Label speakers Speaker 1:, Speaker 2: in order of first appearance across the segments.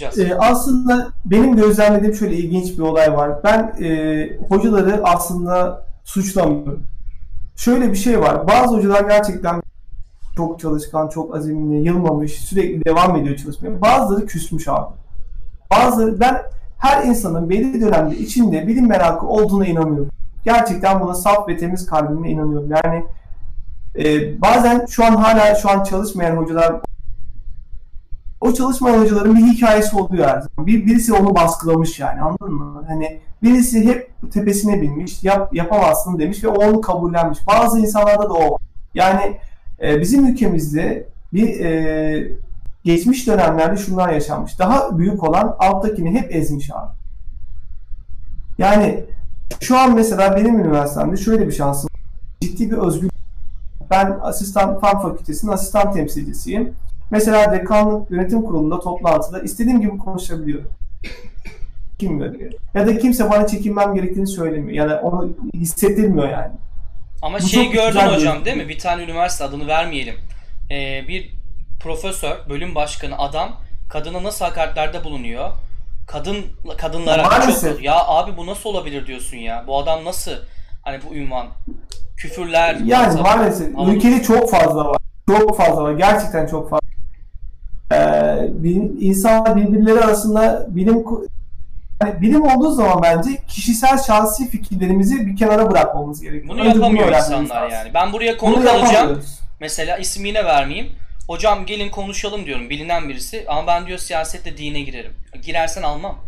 Speaker 1: Ee, aslında benim gözlemlediğim şöyle ilginç bir olay var. Ben e, hocaları aslında suçlamıyorum. Şöyle bir şey var. Bazı hocalar gerçekten çok çalışkan, çok azimli, yılmamış, sürekli devam ediyor çalışmaya. Bazıları küsmüş abi. Bazıları ben her insanın belli dönemde içinde bilim merakı olduğuna inanıyorum. Gerçekten buna saf ve temiz kalbimle inanıyorum. Yani e, bazen şu an hala şu an çalışmayan hocalar o çalışmayan hocaların bir hikayesi oluyor her zaman. Bir, birisi onu baskılamış yani anladın mı? Hani birisi hep tepesine binmiş, yap, yapamazsın demiş ve onu kabullenmiş. Bazı insanlarda da o var. Yani e, bizim ülkemizde bir e, geçmiş dönemlerde şunlar yaşanmış. Daha büyük olan alttakini hep ezmiş abi. Yani şu an mesela benim üniversitemde şöyle bir şansım ciddi bir özgür ben asistan fen fakültesinin asistan temsilcisiyim. Mesela dekanlık yönetim kurulunda toplantıda istediğim gibi konuşabiliyorum. Kim veriyor? Ya da kimse bana çekinmem gerektiğini söylemiyor. Yani onu hissettirmiyor yani.
Speaker 2: Ama Bu şeyi gördün hocam değil mi? Bir tane üniversite adını vermeyelim. Ee, bir profesör, bölüm başkanı adam kadına nasıl hakaretlerde bulunuyor? Kadın kadınlara
Speaker 1: Maalesef.
Speaker 2: çok ya abi bu nasıl olabilir diyorsun ya? Bu adam nasıl hani bu ünvan küfürler
Speaker 1: yani maalesef ülkede çok fazla var. Çok fazla var. Gerçekten çok fazla. Ee, insanlar birbirleri arasında bilim yani bilim olduğu zaman bence kişisel şahsi fikirlerimizi bir kenara bırakmamız gerekiyor.
Speaker 2: Bunu Önce yapamıyor bunu insanlar yani. Ben buraya konuk alacağım. Mesela ismini vermeyeyim. Hocam gelin konuşalım diyorum bilinen birisi ama ben diyor siyasetle dine girerim. Girersen almam.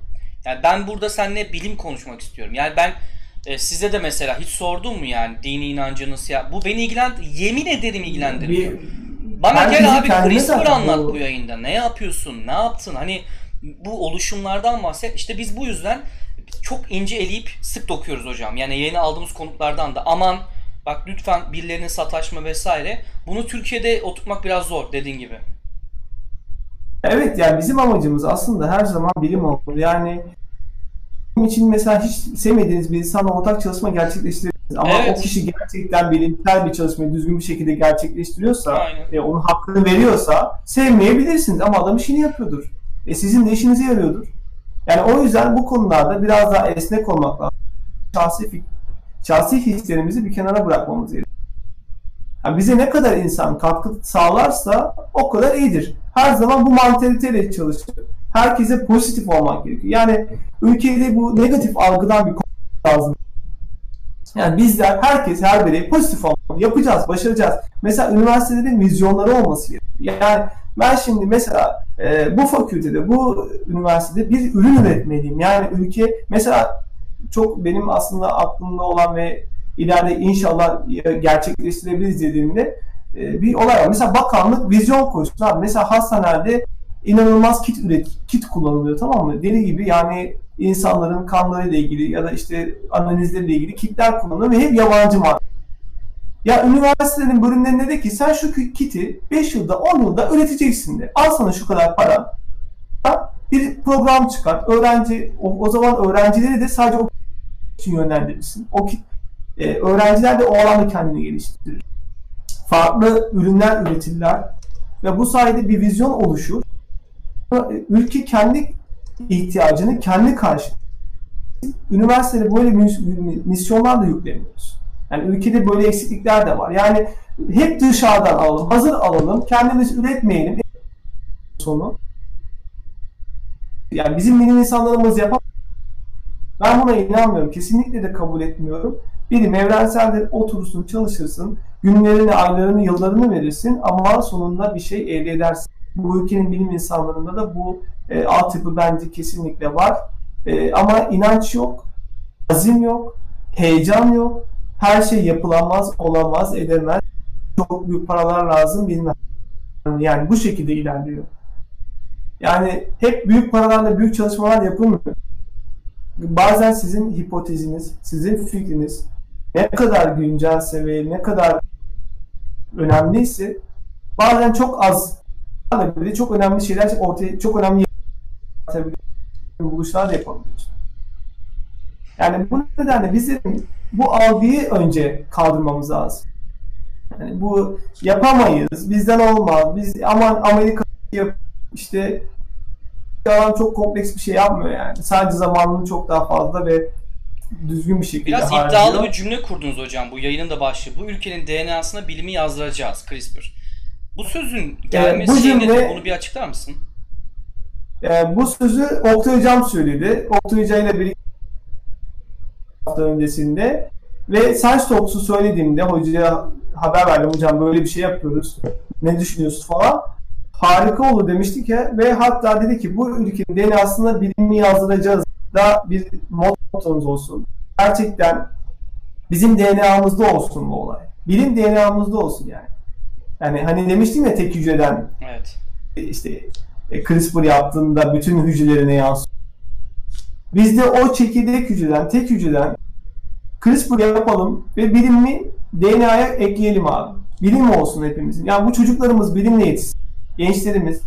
Speaker 2: Yani ben burada seninle bilim konuşmak istiyorum. Yani ben e, size de mesela hiç sordum mu yani dini inancınız ya bu beni ilgilen yemin ederim ilgilendiriyor. Bir, Bana gel abi CRISPR anlat bu... yayında. Ne yapıyorsun? Ne yaptın? Hani bu oluşumlardan bahset. İşte biz bu yüzden çok ince eleyip sık dokuyoruz hocam. Yani yeni aldığımız konuklardan da aman bak lütfen birilerine sataşma vesaire. Bunu Türkiye'de oturtmak biraz zor dediğin gibi.
Speaker 1: Evet yani bizim amacımız aslında her zaman bilim olmalı. Yani için mesela hiç sevmediğiniz bir insanla ortak çalışma gerçekleştirebilirsiniz. Ama evet. o kişi gerçekten bilimsel bir çalışmayı düzgün bir şekilde gerçekleştiriyorsa ve onun hakkını veriyorsa sevmeyebilirsiniz ama adam işini yapıyordur. E sizin de işinize yarıyordur. Yani o yüzden bu konularda biraz daha esnek olmak lazım. Şahsi, şahsi hislerimizi bir kenara bırakmamız gerekiyor. Yani bize ne kadar insan katkı sağlarsa o kadar iyidir. Her zaman bu mantaliteyle çalışır. Herkese pozitif olmak gerekiyor. Yani ülkede bu negatif algıdan bir lazım. Yani bizler, herkes, her birey pozitif olmalı. Yapacağız, başaracağız. Mesela üniversitede de vizyonları olması gerekiyor. Yani ben şimdi mesela e, bu fakültede, bu üniversitede bir ürün üretmeliyim. Yani ülke mesela çok benim aslında aklımda olan ve ileride inşallah gerçekleştirebiliriz dediğimde e, bir olay var. Mesela bakanlık vizyon koysun. Mesela hastanelerde inanılmaz kit üret, kit kullanılıyor tamam mı? Deli gibi yani insanların kanlarıyla ilgili ya da işte analizleriyle ilgili kitler kullanılıyor ve hep yabancı mal. Ya üniversitenin bölümlerinde de ki sen şu kiti 5 yılda 10 yılda üreteceksin de. Al sana şu kadar para. Bir program çıkar. Öğrenci o, o zaman öğrencileri de sadece o için yönlendirirsin. O kit, e, öğrenciler de o alanda kendini geliştirir. Farklı ürünler üretirler ve bu sayede bir vizyon oluşur. Ülke kendi ihtiyacını kendi karşı. Üniversitede böyle misyonlar da yüklemiyoruz. Yani ülkede böyle eksiklikler de var. Yani hep dışarıdan alalım, hazır alalım, kendimiz üretmeyelim. Sonu. Yani bizim bilim insanlarımız yapar. Ben buna inanmıyorum. Kesinlikle de kabul etmiyorum. Bilim evrenseldir. Oturursun, çalışırsın. Günlerini, aylarını, yıllarını verirsin ama sonunda bir şey elde edersin. Bu ülkenin bilim insanlarında da bu e, altyapı bence kesinlikle var. E, ama inanç yok, azim yok, heyecan yok. Her şey yapılamaz, olamaz, edemez. Çok büyük paralar lazım bilmem. Yani bu şekilde ilerliyor. Yani hep büyük paralarla büyük çalışmalar yapılmıyor. Bazen sizin hipoteziniz, sizin fikriniz ne kadar güncelse ve ne kadar önemliyse bazen çok az çok önemli şeyler ortaya çok önemli buluşlar da yapabiliyorsun. Yani bu nedenle bizim bu algıyı önce kaldırmamız lazım. Yani bu yapamayız, bizden olmaz, biz aman Amerika yap, işte adam çok kompleks bir şey yapmıyor yani. Sadece zamanını çok daha fazla ve düzgün bir şekilde
Speaker 2: Biraz harcıyor. iddialı bir cümle kurdunuz hocam bu yayının da başlığı. Bu ülkenin DNA'sına bilimi yazdıracağız CRISPR. Bu sözün gelmesi ee, bu cümle, nedir? Bunu bir açıklar mısın?
Speaker 1: E, bu sözü Oktay Hocam söyledi. Oktay Hoca ile bir hafta öncesinde ve Science Talks'u söylediğimde hocaya haber verdim hocam böyle bir şey yapıyoruz. Ne düşünüyorsun falan. Harika olur demiştik ya ve hatta dedi ki bu ülkenin DNA'sına bilimi yazdıracağız da bir mottomuz olsun. Gerçekten bizim DNA'mızda olsun bu olay. Bilim DNA'mızda olsun yani. Yani hani demiştim ya tek hücreden
Speaker 2: evet.
Speaker 1: işte e, CRISPR yaptığında bütün hücrelerine yansıyor. Biz de o çekirdek hücreden, tek hücreden CRISPR yapalım ve bilimi DNA'ya ekleyelim abi. Bilim olsun hepimizin. Yani bu çocuklarımız bilimle yetişsin. Gençlerimiz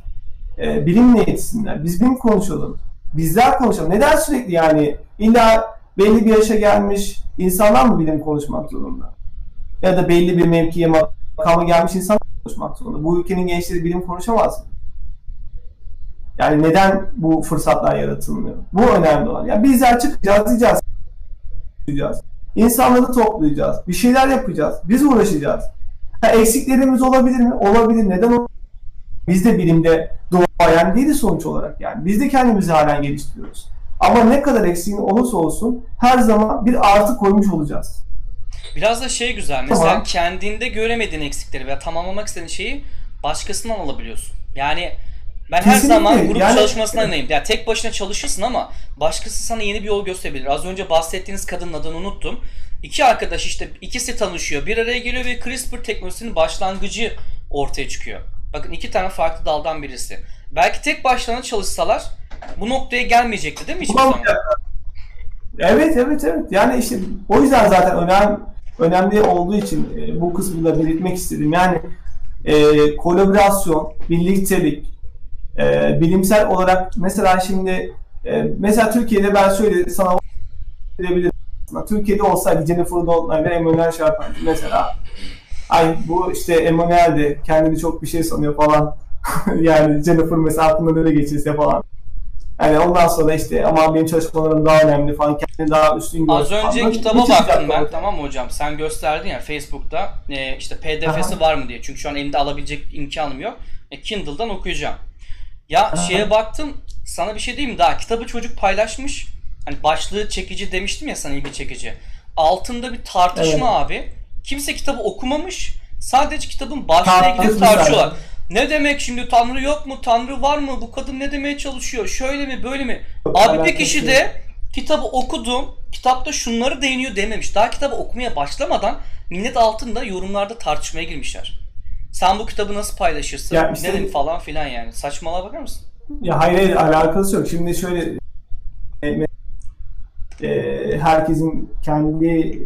Speaker 1: e, bilimle yetişsinler. Biz bilim konuşalım. Bizler konuşalım. Neden sürekli yani illa belli bir yaşa gelmiş insanlar mı bilim konuşmak zorunda? Ya da belli bir mevkiye makama gelmiş insan konuşmak zorunda. Bu ülkenin gençleri bilim konuşamaz mı? Yani neden bu fırsatlar yaratılmıyor? Bu önemli olan. Yani bizler çıkacağız, diyeceğiz. Diyeceğiz. İnsanları toplayacağız. Bir şeyler yapacağız. Biz uğraşacağız. Ha, eksiklerimiz olabilir mi? Olabilir. Neden olabilir? Biz de bilimde doğayan değiliz sonuç olarak yani. Biz de kendimizi halen geliştiriyoruz. Ama ne kadar eksiğin olursa olsun her zaman bir artı koymuş olacağız.
Speaker 2: Biraz da şey güzel. Mesela tamam. kendinde göremediğin eksikleri veya tamamlamak istediğin şeyi başkasından alabiliyorsun. Yani ben Kesinlikle. her zaman grup yani, çalışmasına yanayım. Yani tek başına çalışırsın ama başkası sana yeni bir yol gösterebilir. Az önce bahsettiğiniz kadının adını unuttum. İki arkadaş işte ikisi tanışıyor. Bir araya geliyor ve CRISPR teknolojisinin başlangıcı ortaya çıkıyor. Bakın iki tane farklı daldan birisi. Belki tek başlarına çalışsalar bu noktaya gelmeyecekti değil mi hiçbir zaman?
Speaker 1: Evet evet evet. Yani işte o yüzden zaten önem, önemli olduğu için e, bu kısmı da belirtmek istedim. Yani e, kolaborasyon, birliktelik, e, bilimsel olarak mesela şimdi e, mesela Türkiye'de ben şöyle sana verebilirim. Türkiye'de olsaydı Jennifer Doudna ile Emmanuel Charpentier mesela ay bu işte Emmanuel de kendini çok bir şey sanıyor falan yani Jennifer mesela aklında böyle geçirse falan yani ondan sonra işte ama benim çalışmalarım daha önemli falan kendini daha üstün
Speaker 2: Az önce falan. kitaba baktım ben tamam mı hocam sen gösterdin ya Facebook'ta e, işte pdf'si var mı diye çünkü şu an elinde alabilecek imkanım yok e, Kindle'dan okuyacağım ya Aha. şeye baktım sana bir şey diyeyim mi daha kitabı çocuk paylaşmış. Hani başlığı çekici demiştim ya sana ilgi çekici. Altında bir tartışma evet. abi. Kimse kitabı okumamış. Sadece kitabın başlığına ilgili tartışıyorlar. Ne demek şimdi Tanrı yok mu? Tanrı var mı? Bu kadın ne demeye çalışıyor? Şöyle mi böyle mi? Abi bir kişi de kitabı okudum. Kitapta şunları değiniyor dememiş. Daha kitabı okumaya başlamadan millet altında yorumlarda tartışmaya girmişler. Sen bu kitabı nasıl paylaşırsın? Ya işte, Neden falan filan yani. Saçmalığa bakar mısın?
Speaker 1: Ya hayır, hayır alakası yok. Şimdi şöyle e, e, herkesin kendi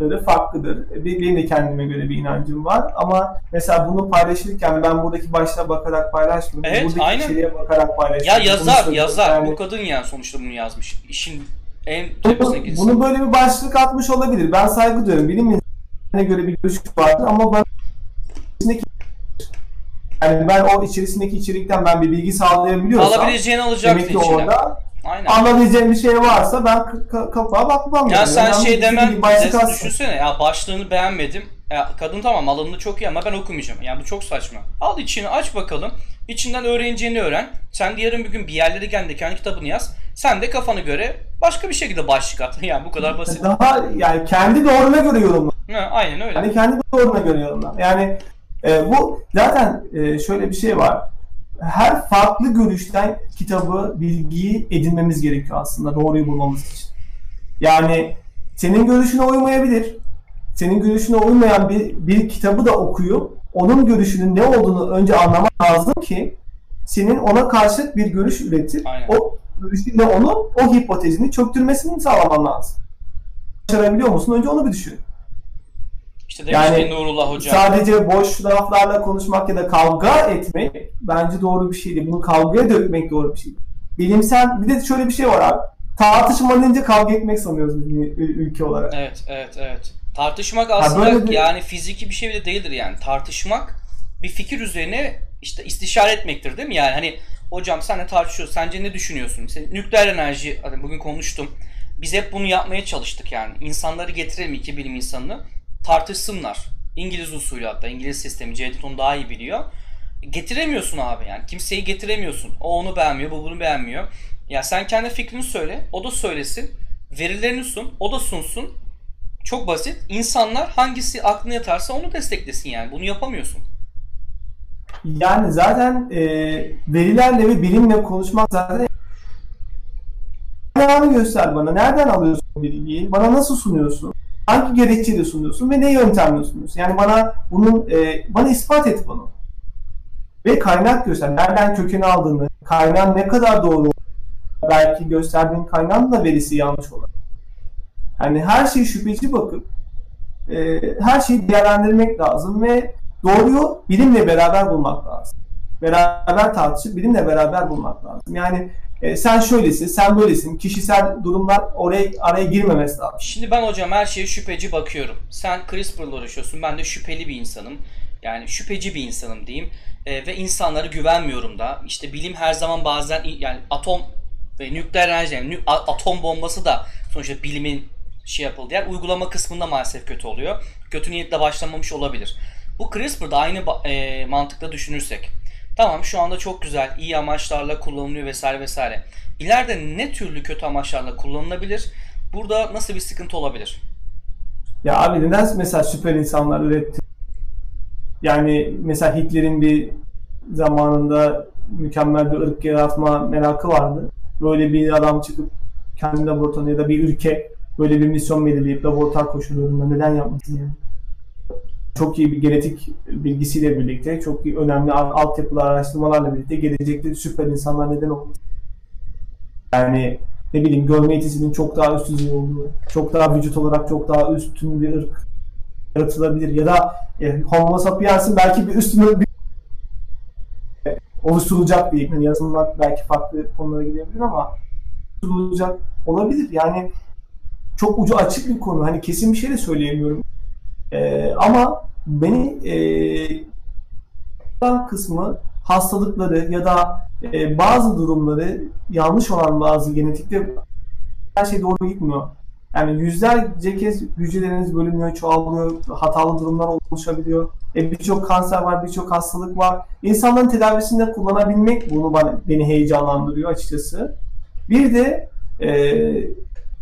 Speaker 1: inançları farklıdır. Benim de kendime göre bir inancım var ama mesela bunu paylaşırken ben buradaki başlığa bakarak paylaşmıyorum. Evet, buradaki aynen. içeriğe bakarak paylaşıyorum.
Speaker 2: Ya yazar, yazar. Yani, bu kadın yani sonuçta bunu yazmış. İşin en
Speaker 1: tepesine girsin. Bunu böyle bir başlık atmış olabilir. Ben saygı duyuyorum. Bilim insanına göre bir görüş vardır ama ben yani ben o içerisindeki içerikten ben bir bilgi sağlayabiliyorsam
Speaker 2: alabileceğini alacaktı demek ki içinden. orada
Speaker 1: Aynen. Anlayabileceğim bir şey varsa ben kapağa bakmam.
Speaker 2: Ya yani. sen yani şey demen, düşünsene ya başlığını beğenmedim. Ya kadın tamam alanını çok iyi ama ben okumayacağım. Yani bu çok saçma. Al içini aç bakalım. İçinden öğreneceğini öğren. Sen de yarın bir gün bir yerlere geldiğinde kendi kitabını yaz. Sen de kafana göre başka bir şekilde başlık at. Yani bu kadar basit.
Speaker 1: Daha yani kendi doğruna göre yorumla.
Speaker 2: Ha, aynen öyle.
Speaker 1: Yani kendi doğruna göre yorumla. Yani e, bu zaten e, şöyle bir şey var. Her farklı görüşten kitabı, bilgiyi edinmemiz gerekiyor aslında doğruyu bulmamız için. Yani senin görüşüne uymayabilir. Senin görüşüne uymayan bir, bir kitabı da okuyup onun görüşünün ne olduğunu önce anlaman lazım ki senin ona karşı bir görüş üretip Aynen. o görüşünle onu o hipotezini çöktürmesini sağlaman lazım. Başarabiliyor musun? Önce onu bir düşün.
Speaker 2: İşte demiş yani, ki Nurullah Hocam.
Speaker 1: Sadece boş laflarla konuşmak ya da kavga etmek bence doğru bir şey değil. Bunu kavgaya dökmek doğru bir şey değil. Bilimsel bir de şöyle bir şey var abi. Tartışma deyince kavga etmek sanıyoruz ülke olarak.
Speaker 2: Evet, evet, evet. Tartışmak aslında bir... yani fiziki bir şey bile değildir yani. Tartışmak bir fikir üzerine işte istişare etmektir değil mi? Yani hani Hocam senle tartışıyoruz. Sence ne düşünüyorsun? Mesela nükleer enerji hani bugün konuştum. Biz hep bunu yapmaya çalıştık yani. İnsanları getirelim iki bilim insanını tartışsınlar. İngiliz usulü hatta İngiliz sistemi Cevdet onu daha iyi biliyor. Getiremiyorsun abi yani. Kimseyi getiremiyorsun. O onu beğenmiyor, bu bunu beğenmiyor. Ya sen kendi fikrini söyle, o da söylesin. Verilerini sun, o da sunsun. Çok basit. İnsanlar hangisi aklına yatarsa onu desteklesin yani. Bunu yapamıyorsun.
Speaker 1: Yani zaten e, verilerle ve bilimle konuşmak zaten kaynağını göster bana. Nereden alıyorsun bilgiyi? Bana nasıl sunuyorsun? Hangi gerekçeyle sunuyorsun ve ne yöntemle sunuyorsun? Yani bana bunun e, bana ispat et bunu. Ve kaynak göster. Nereden kökeni aldığını, kaynağın ne kadar doğru belki gösterdiğin kaynağın da verisi yanlış olur. Yani her şeyi şüpheci bakıp e, her şeyi değerlendirmek lazım ve doğruyu bilimle beraber bulmak lazım. Beraber tartışıp bilimle beraber bulmak lazım. Yani e, sen şöylesin, sen böylesin. Kişisel durumlar oraya araya girmemesi lazım.
Speaker 2: Şimdi ben hocam her şeye şüpheci bakıyorum. Sen CRISPR'la uğraşıyorsun. Ben de şüpheli bir insanım. Yani şüpheci bir insanım diyeyim. E, ve insanlara güvenmiyorum da. İşte bilim her zaman bazen yani atom ve nükleer enerji yani atom bombası da sonuçta bilimin şey yapıldı. Yani uygulama kısmında maalesef kötü oluyor. Kötü niyetle başlamamış olabilir. Bu CRISPR'da aynı e, mantıkla düşünürsek. Tamam şu anda çok güzel, iyi amaçlarla kullanılıyor vesaire vesaire. İleride ne türlü kötü amaçlarla kullanılabilir? Burada nasıl bir sıkıntı olabilir?
Speaker 1: Ya abi neden mesela süper insanlar üretti? Yani mesela Hitler'in bir zamanında mükemmel bir ırk yaratma merakı vardı. Böyle bir adam çıkıp kendi laboratuvarında ya da bir ülke böyle bir misyon belirleyip laboratuvar koşullarında neden yapmasın yani? Çok iyi bir genetik bilgisiyle birlikte, çok iyi önemli altyapılar, araştırmalarla birlikte gelecekte süper insanlar neden olmasın? Yani ne bileyim görme yetisinin çok daha üst düzey olduğu, çok daha vücut olarak çok daha üstün bir ırk yaratılabilir ya da e, Homo sapiens'in belki bir üstün bir oluşturulacak diye yani yazılmak belki farklı konulara gidebilir ama oluşturulacak olabilir. Yani çok ucu açık bir konu. Hani kesin bir şey de söyleyemiyorum. Ee, ama beni e, kısmı hastalıkları ya da e, bazı durumları yanlış olan bazı genetikte her şey doğru gitmiyor. Yani yüzlerce kez hücreleriniz bölünüyor, çoğalıyor, hatalı durumlar oluşabiliyor. E, birçok kanser var, birçok hastalık var. İnsanların tedavisinde kullanabilmek bunu bana, beni heyecanlandırıyor açıkçası. Bir de e,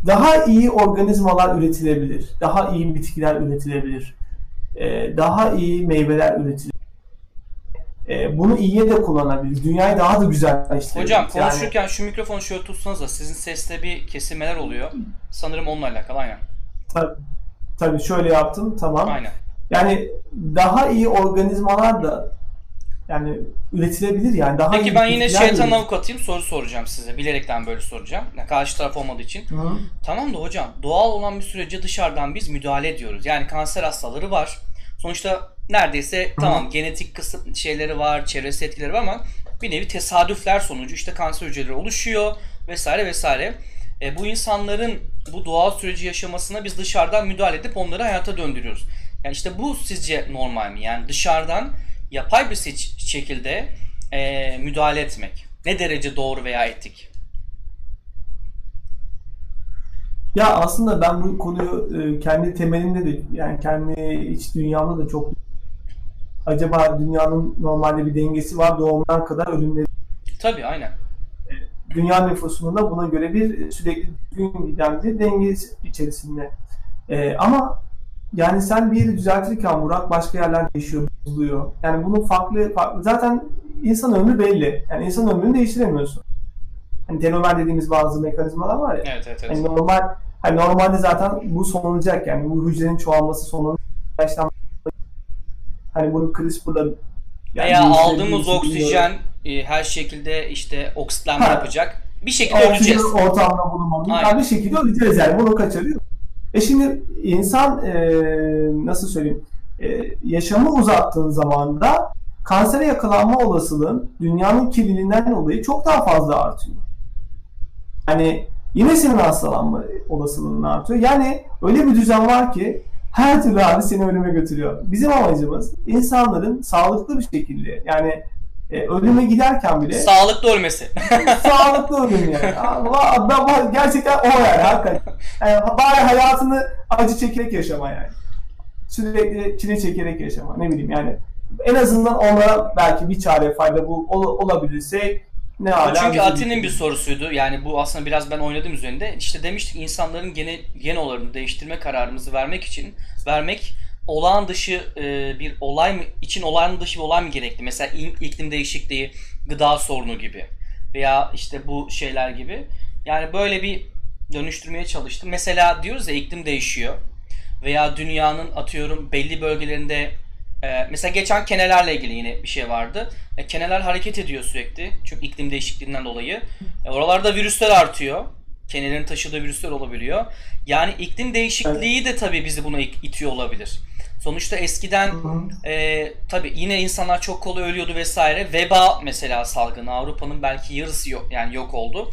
Speaker 1: daha iyi organizmalar üretilebilir. Daha iyi bitkiler üretilebilir. E, daha iyi meyveler üretilir. E, bunu iyiye de kullanabilir. Dünyayı daha da güzelleştirebilir.
Speaker 2: Hocam konuşurken yani, şu mikrofonu şöyle tutsanız da sizin seste bir kesilmeler oluyor. Sanırım onunla alakalı aynen.
Speaker 1: Tabii, tabii şöyle yaptım tamam.
Speaker 2: Aynen.
Speaker 1: Yani daha iyi organizmalar da yani üretilebilir yani daha
Speaker 2: Peki ben yine şeytan avukatıyım soru soracağım size. Bilerekten böyle soracağım. Yani karşı taraf olmadığı için. Hı. Tamam da hocam doğal olan bir sürece dışarıdan biz müdahale ediyoruz. Yani kanser hastaları var. Sonuçta neredeyse Hı. tamam genetik kısım şeyleri var, çevresi etkileri var ama bir nevi tesadüfler sonucu işte kanser hücreleri oluşuyor vesaire vesaire. E, bu insanların bu doğal süreci yaşamasına biz dışarıdan müdahale edip onları hayata döndürüyoruz. Yani işte bu sizce normal mi? Yani dışarıdan yapay bir şekilde e, müdahale etmek ne derece doğru veya etik?
Speaker 1: Ya aslında ben bu konuyu e, kendi temelinde de yani kendi iç dünyamda da çok acaba dünyanın normalde bir dengesi var doğumdan kadar ölümleri.
Speaker 2: Tabii aynen.
Speaker 1: Dünya nüfusunun da buna göre bir sürekli düzgün giden bir denge içerisinde. Ee, ama yani sen bir yeri düzeltirken Burak başka yerler değişiyor, bozuluyor. Yani bunun farklı, farklı zaten insan ömrü belli. Yani insan ömrünü değiştiremiyorsun. Hani telomer dediğimiz bazı mekanizmalar var ya.
Speaker 2: Evet, evet, evet.
Speaker 1: Hani normal hani normalde zaten bu sonlanacak yani bu hücrenin çoğalması sonlanacak. Hani bunu CRISPR'la
Speaker 2: yani Veya aldığımız oksijen e, her şekilde işte oksitlenme yapacak. Bir şekilde Oksijen öleceğiz.
Speaker 1: ortamda bulunmamız. Yani bir şekilde öleceğiz yani. Bunu kaçırıyor. E şimdi insan e, nasıl söyleyeyim e, yaşamı uzattığın zaman da kansere yakalanma olasılığın dünyanın kirliliğinden dolayı çok daha fazla artıyor. Yani yine senin hastalanma olasılığın artıyor. Yani öyle bir düzen var ki her türlü abi seni ölüme götürüyor. Bizim amacımız insanların sağlıklı bir şekilde yani e, ölüme giderken bile
Speaker 2: sağlıklı ölmesi.
Speaker 1: sağlıklı ölüm yani. Allah, ben, gerçekten o yani hakikaten. Yani bari hayatını acı çekerek yaşama yani. Sürekli çile çekerek yaşama. Ne bileyim yani. En azından onlara belki bir çare fayda bul, ol, olabilirse
Speaker 2: ne hala Çünkü Atin'in bir sorusuydu. Yani bu aslında biraz ben oynadım üzerinde. İşte demiştik insanların gene genolarını değiştirme kararımızı vermek için vermek olağan dışı e, bir olay mı için olağan dışı bir olay mı gerekli? Mesela iklim değişikliği, gıda sorunu gibi veya işte bu şeyler gibi. Yani böyle bir dönüştürmeye çalıştım. Mesela diyoruz ya iklim değişiyor veya dünyanın atıyorum belli bölgelerinde e, mesela geçen kenelerle ilgili yine bir şey vardı. E, keneler hareket ediyor sürekli çünkü iklim değişikliğinden dolayı. E, oralarda virüsler artıyor. Kenelerin taşıdığı virüsler olabiliyor. Yani iklim değişikliği de tabii bizi buna itiyor olabilir. Sonuçta eskiden e, tabii yine insanlar çok kolay ölüyordu vesaire. Veba mesela salgını Avrupa'nın belki yarısı yok yani yok oldu.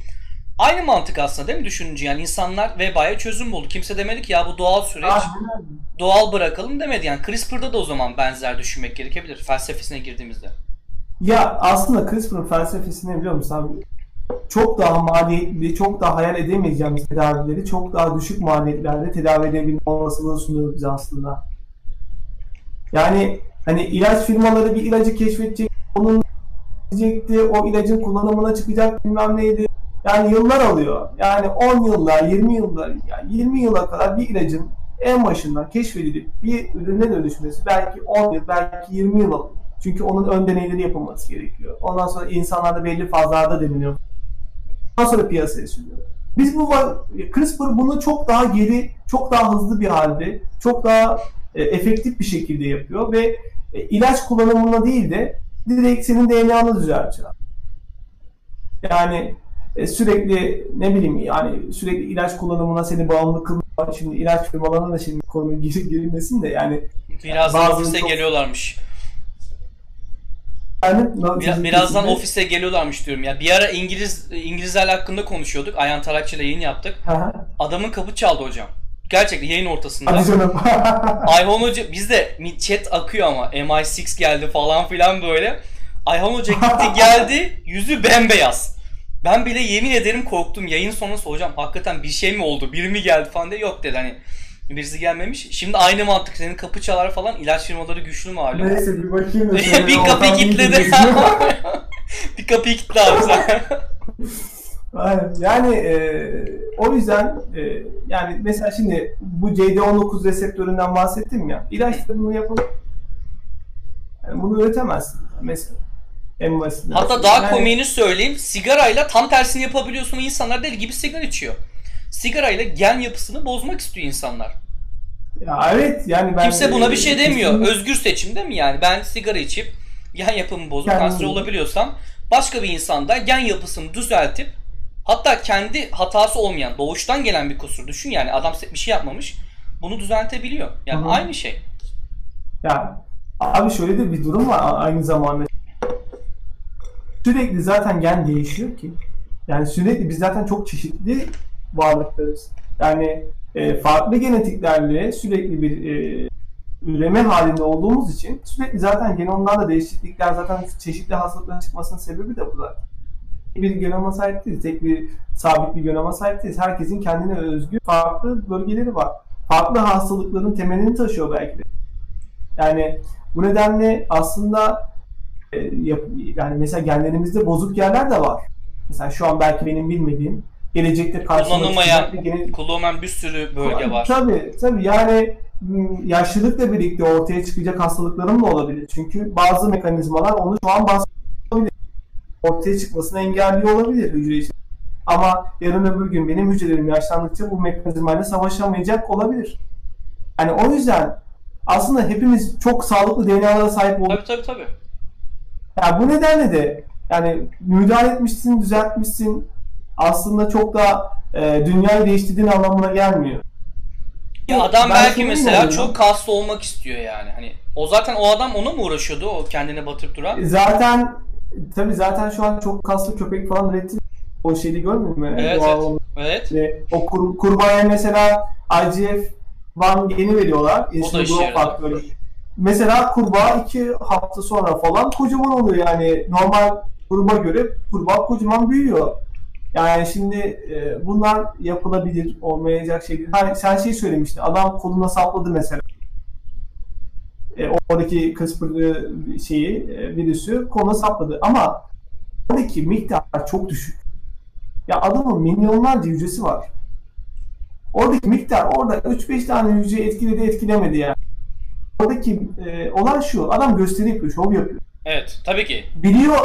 Speaker 2: Aynı mantık aslında değil mi düşününce yani insanlar vebaya çözüm buldu. Kimse demedi ki ya bu doğal süreç doğal bırakalım demedi. Yani CRISPR'da da o zaman benzer düşünmek gerekebilir felsefesine girdiğimizde.
Speaker 1: Ya aslında CRISPR'ın felsefesini biliyor musun abi? Çok daha maliyetli, çok daha hayal edemeyeceğimiz tedavileri çok daha düşük maliyetlerde tedavi edebilme olasılığı sunuyor bize aslında. Yani hani ilaç firmaları bir ilacı keşfedecek, onun diyecekti, o ilacın kullanımına çıkacak bilmem neydi. Yani yıllar alıyor. Yani 10 yıllar, 20 yıllar, yani 20 yıla kadar bir ilacın en başından keşfedilip bir ürüne dönüşmesi belki 10 yıl, belki 20 yıl alıyor. Çünkü onun ön deneyleri yapılması gerekiyor. Ondan sonra insanlarda belli fazlarda deniliyor. Ondan sonra piyasaya sürüyor. Biz bu CRISPR bunu çok daha geri, çok daha hızlı bir halde, çok daha e, efektif bir şekilde yapıyor ve e, ilaç kullanımına değil de direkt senin DNA'nı düzeltiyor. Yani e, sürekli ne bileyim yani sürekli ilaç kullanımına seni bağımlı kılıyor. Şimdi ilaç firmalarına da şimdi konu gir, girilmesin de yani
Speaker 2: birazdan ofise çok... geliyorlarmış. Yani, Biraz, birazdan ofise geliyorlarmış diyorum ya. Bir ara İngiliz İngilizler hakkında konuşuyorduk. Ayhan Tarakçı ile yayın yaptık. Adamın kapı çaldı hocam. Gerçekten yayın ortasında. Hadi canım. Ayhan Hoca bizde chat akıyor ama MI6 geldi falan filan böyle. Ayhan Hoca gitti geldi yüzü bembeyaz. Ben bile yemin ederim korktum. Yayın sonrası hocam hakikaten bir şey mi oldu? Biri mi geldi falan diye yok dedi hani. Birisi gelmemiş. Şimdi aynı mantık. Senin kapı çalar falan ilaç firmaları güçlü malum.
Speaker 1: Neyse bir bakayım
Speaker 2: bir kapıyı kilitledi. bir kapıyı kilitle abi sen.
Speaker 1: Yani e, o yüzden e, yani mesela şimdi bu CD19 reseptöründen bahsettim ya. İlaçlarını yapıp yani bunu üretemezsin mesela.
Speaker 2: En basitinden. Hatta daha yani... komiğini söyleyeyim. Sigarayla tam tersini yapabiliyorsun. İnsanlar deli gibi sigara içiyor. Sigarayla gen yapısını bozmak istiyor insanlar.
Speaker 1: Ya evet yani
Speaker 2: ben Kimse buna bir şey demiyor. Kesin... Özgür seçim değil mi yani? Ben sigara içip gen yapımı bozup kanser olabiliyorsam başka bir insanda gen yapısını düzeltip hatta kendi hatası olmayan doğuştan gelen bir kusur düşün yani adam bir şey yapmamış bunu düzeltebiliyor. Yani Hı-hı. aynı şey.
Speaker 1: Ya abi şöyle de bir durum var aynı zamanda sürekli zaten gen değişiyor ki. Yani sürekli biz zaten çok çeşitli varlıklarız. Yani e, farklı genetiklerle sürekli bir e, üreme halinde olduğumuz için sürekli zaten genomlarda değişiklikler zaten çeşitli hastalıkların çıkmasının sebebi de bu zaten. Bir genoma sahip değiliz. Tek bir sabit bir genoma sahip değiliz. Herkesin kendine özgü farklı bölgeleri var. Farklı hastalıkların temelini taşıyor belki de. Yani bu nedenle aslında e, yani mesela genlerimizde bozuk yerler de var. Mesela şu an belki benim bilmediğim gelecekte
Speaker 2: karşıma kullanılmayan, gene... kullanılmayan bir sürü bölge var.
Speaker 1: Tabii tabii yani yaşlılıkla birlikte ortaya çıkacak hastalıklarım da olabilir. Çünkü bazı mekanizmalar onu şu an bahsedebilir. Ortaya çıkmasını engelliyor olabilir hücre için. Ama yarın öbür gün benim hücrelerim yaşlandıkça bu mekanizmayla savaşamayacak olabilir. Yani o yüzden aslında hepimiz çok sağlıklı DNA'lara sahip
Speaker 2: olduk. Tabii tabii tabii.
Speaker 1: Yani bu nedenle de yani müdahale etmişsin, düzeltmişsin. Aslında çok da e, dünyayı değiştirdiğin anlamına gelmiyor.
Speaker 2: Ya adam ben belki mesela çok kaslı olmak istiyor yani. Hani o zaten o adam ona mı uğraşıyordu o kendine batırıp duran?
Speaker 1: Zaten tabi zaten şu an çok kaslı köpek falan üretti. O şeyi görmüyor musun?
Speaker 2: Evet, evet. evet.
Speaker 1: Ve o kur, kurbağaya mesela IGF-1 geni veriyorlar.
Speaker 2: O da işe
Speaker 1: mesela kurbağa iki hafta sonra falan kocaman oluyor yani normal gruba göre kurbağa kocaman büyüyor. Yani şimdi e, bunlar yapılabilir, olmayacak şeyler. Hani sen şey söylemiştin, adam koluna sapladı mesela. E, oradaki CRISPR şeyi, e, virüsü koluna sapladı. Ama oradaki miktar çok düşük. Ya adamın milyonlarca hücresi var. Oradaki miktar orada 3-5 tane hücre etkiledi etkilemedi yani. Oradaki e, olan şu, adam gösteri yapıyor, şov yapıyor.
Speaker 2: Evet, tabii ki.
Speaker 1: Biliyor,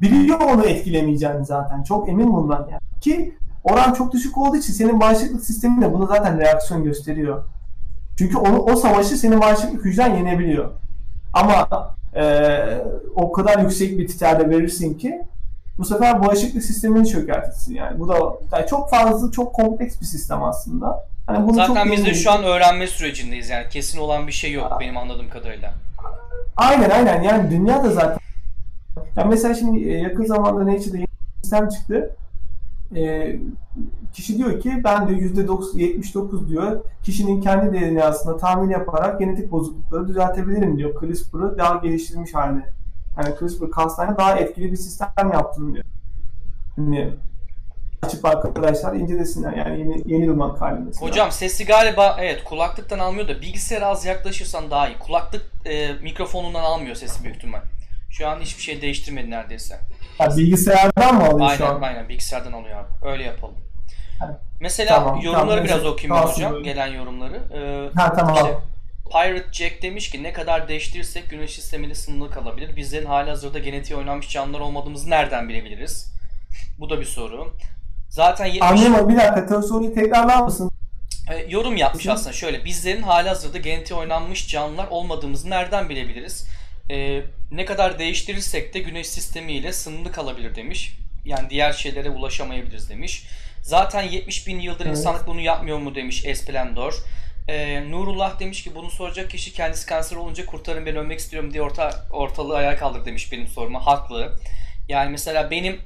Speaker 1: biliyor onu etkilemeyeceğini zaten. Çok emin bundan yani. Ki oran çok düşük olduğu için senin bağışıklık sistemin de buna zaten reaksiyon gösteriyor. Çünkü onu, o savaşı senin bağışıklık hücren yenebiliyor. Ama e, o kadar yüksek bir titerde verirsin ki bu sefer bağışıklık sistemini çökertirsin yani. Bu da yani çok fazla, çok kompleks bir sistem aslında.
Speaker 2: Yani bunu Zaten biz de şu an öğrenme sürecindeyiz yani kesin olan bir şey yok Aa. benim anladığım kadarıyla.
Speaker 1: Aynen aynen yani dünya da zaten. Yani mesela şimdi e, yakın zamanda Nature'da yeni bir sistem çıktı. Ee, kişi diyor ki ben de %79 diyor kişinin kendi DNA'sına tahmin yaparak genetik bozuklukları düzeltebilirim diyor. CRISPR'ı daha geliştirilmiş haline hani CRISPR Cas9'a daha etkili bir sistem yaptım diyor. Hani açıp arkadaşlar incelesinler yani yeni, yeni bir makale mesela.
Speaker 2: Hocam sesi galiba evet kulaklıktan almıyor da bilgisayara az yaklaşırsan daha iyi. Kulaklık e, mikrofonundan almıyor sesi büyük ihtimal. Şu an hiçbir şey değiştirmedi neredeyse.
Speaker 1: Ha, bilgisayardan mı alıyor
Speaker 2: aynen,
Speaker 1: şu an?
Speaker 2: Aynen bilgisayardan alıyor abi. Öyle yapalım. Mesela tamam, yorumları tamam, biraz okuyayım hocam. Böyle. Gelen yorumları. Ee,
Speaker 1: ha tamam. Işte,
Speaker 2: Pirate Jack demiş ki ne kadar değiştirirsek güneş sistemiyle sınırlı kalabilir. Bizlerin hali hazırda genetiği oynanmış canlılar olmadığımızı nereden bilebiliriz? Bu da bir soru. Zaten
Speaker 1: 70... Anlamadım bir dakika soruyu tekrarlar mısın?
Speaker 2: E, yorum yapmış aslında şöyle. Bizlerin hali hazırda genetiği oynanmış canlılar olmadığımızı nereden bilebiliriz? E, ne kadar değiştirirsek de güneş sistemiyle sınırlı kalabilir demiş. Yani diğer şeylere ulaşamayabiliriz demiş. Zaten 70 bin yıldır evet. insanlık bunu yapmıyor mu demiş Esplendor. Ee, Nurullah demiş ki bunu soracak kişi kendisi kanser olunca kurtarın beni ölmek istiyorum diye orta, ortalığı ayağa kaldır demiş benim soruma. Haklı. Yani mesela benim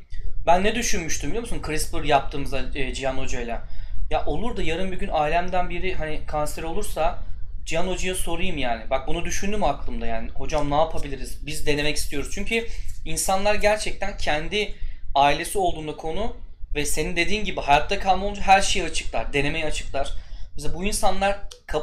Speaker 2: ben ne düşünmüştüm biliyor musun? CRISPR yaptığımızda e, Cihan Hoca'yla. Ya olur da yarın bir gün ailemden biri hani kanser olursa Cihan Hoca'ya sorayım yani. Bak bunu düşündüm aklımda yani. Hocam ne yapabiliriz? Biz denemek istiyoruz. Çünkü insanlar gerçekten kendi ailesi olduğunda konu ve senin dediğin gibi hayatta kalma olunca her şeyi açıklar. Denemeye açıklar. Mesela bu insanlar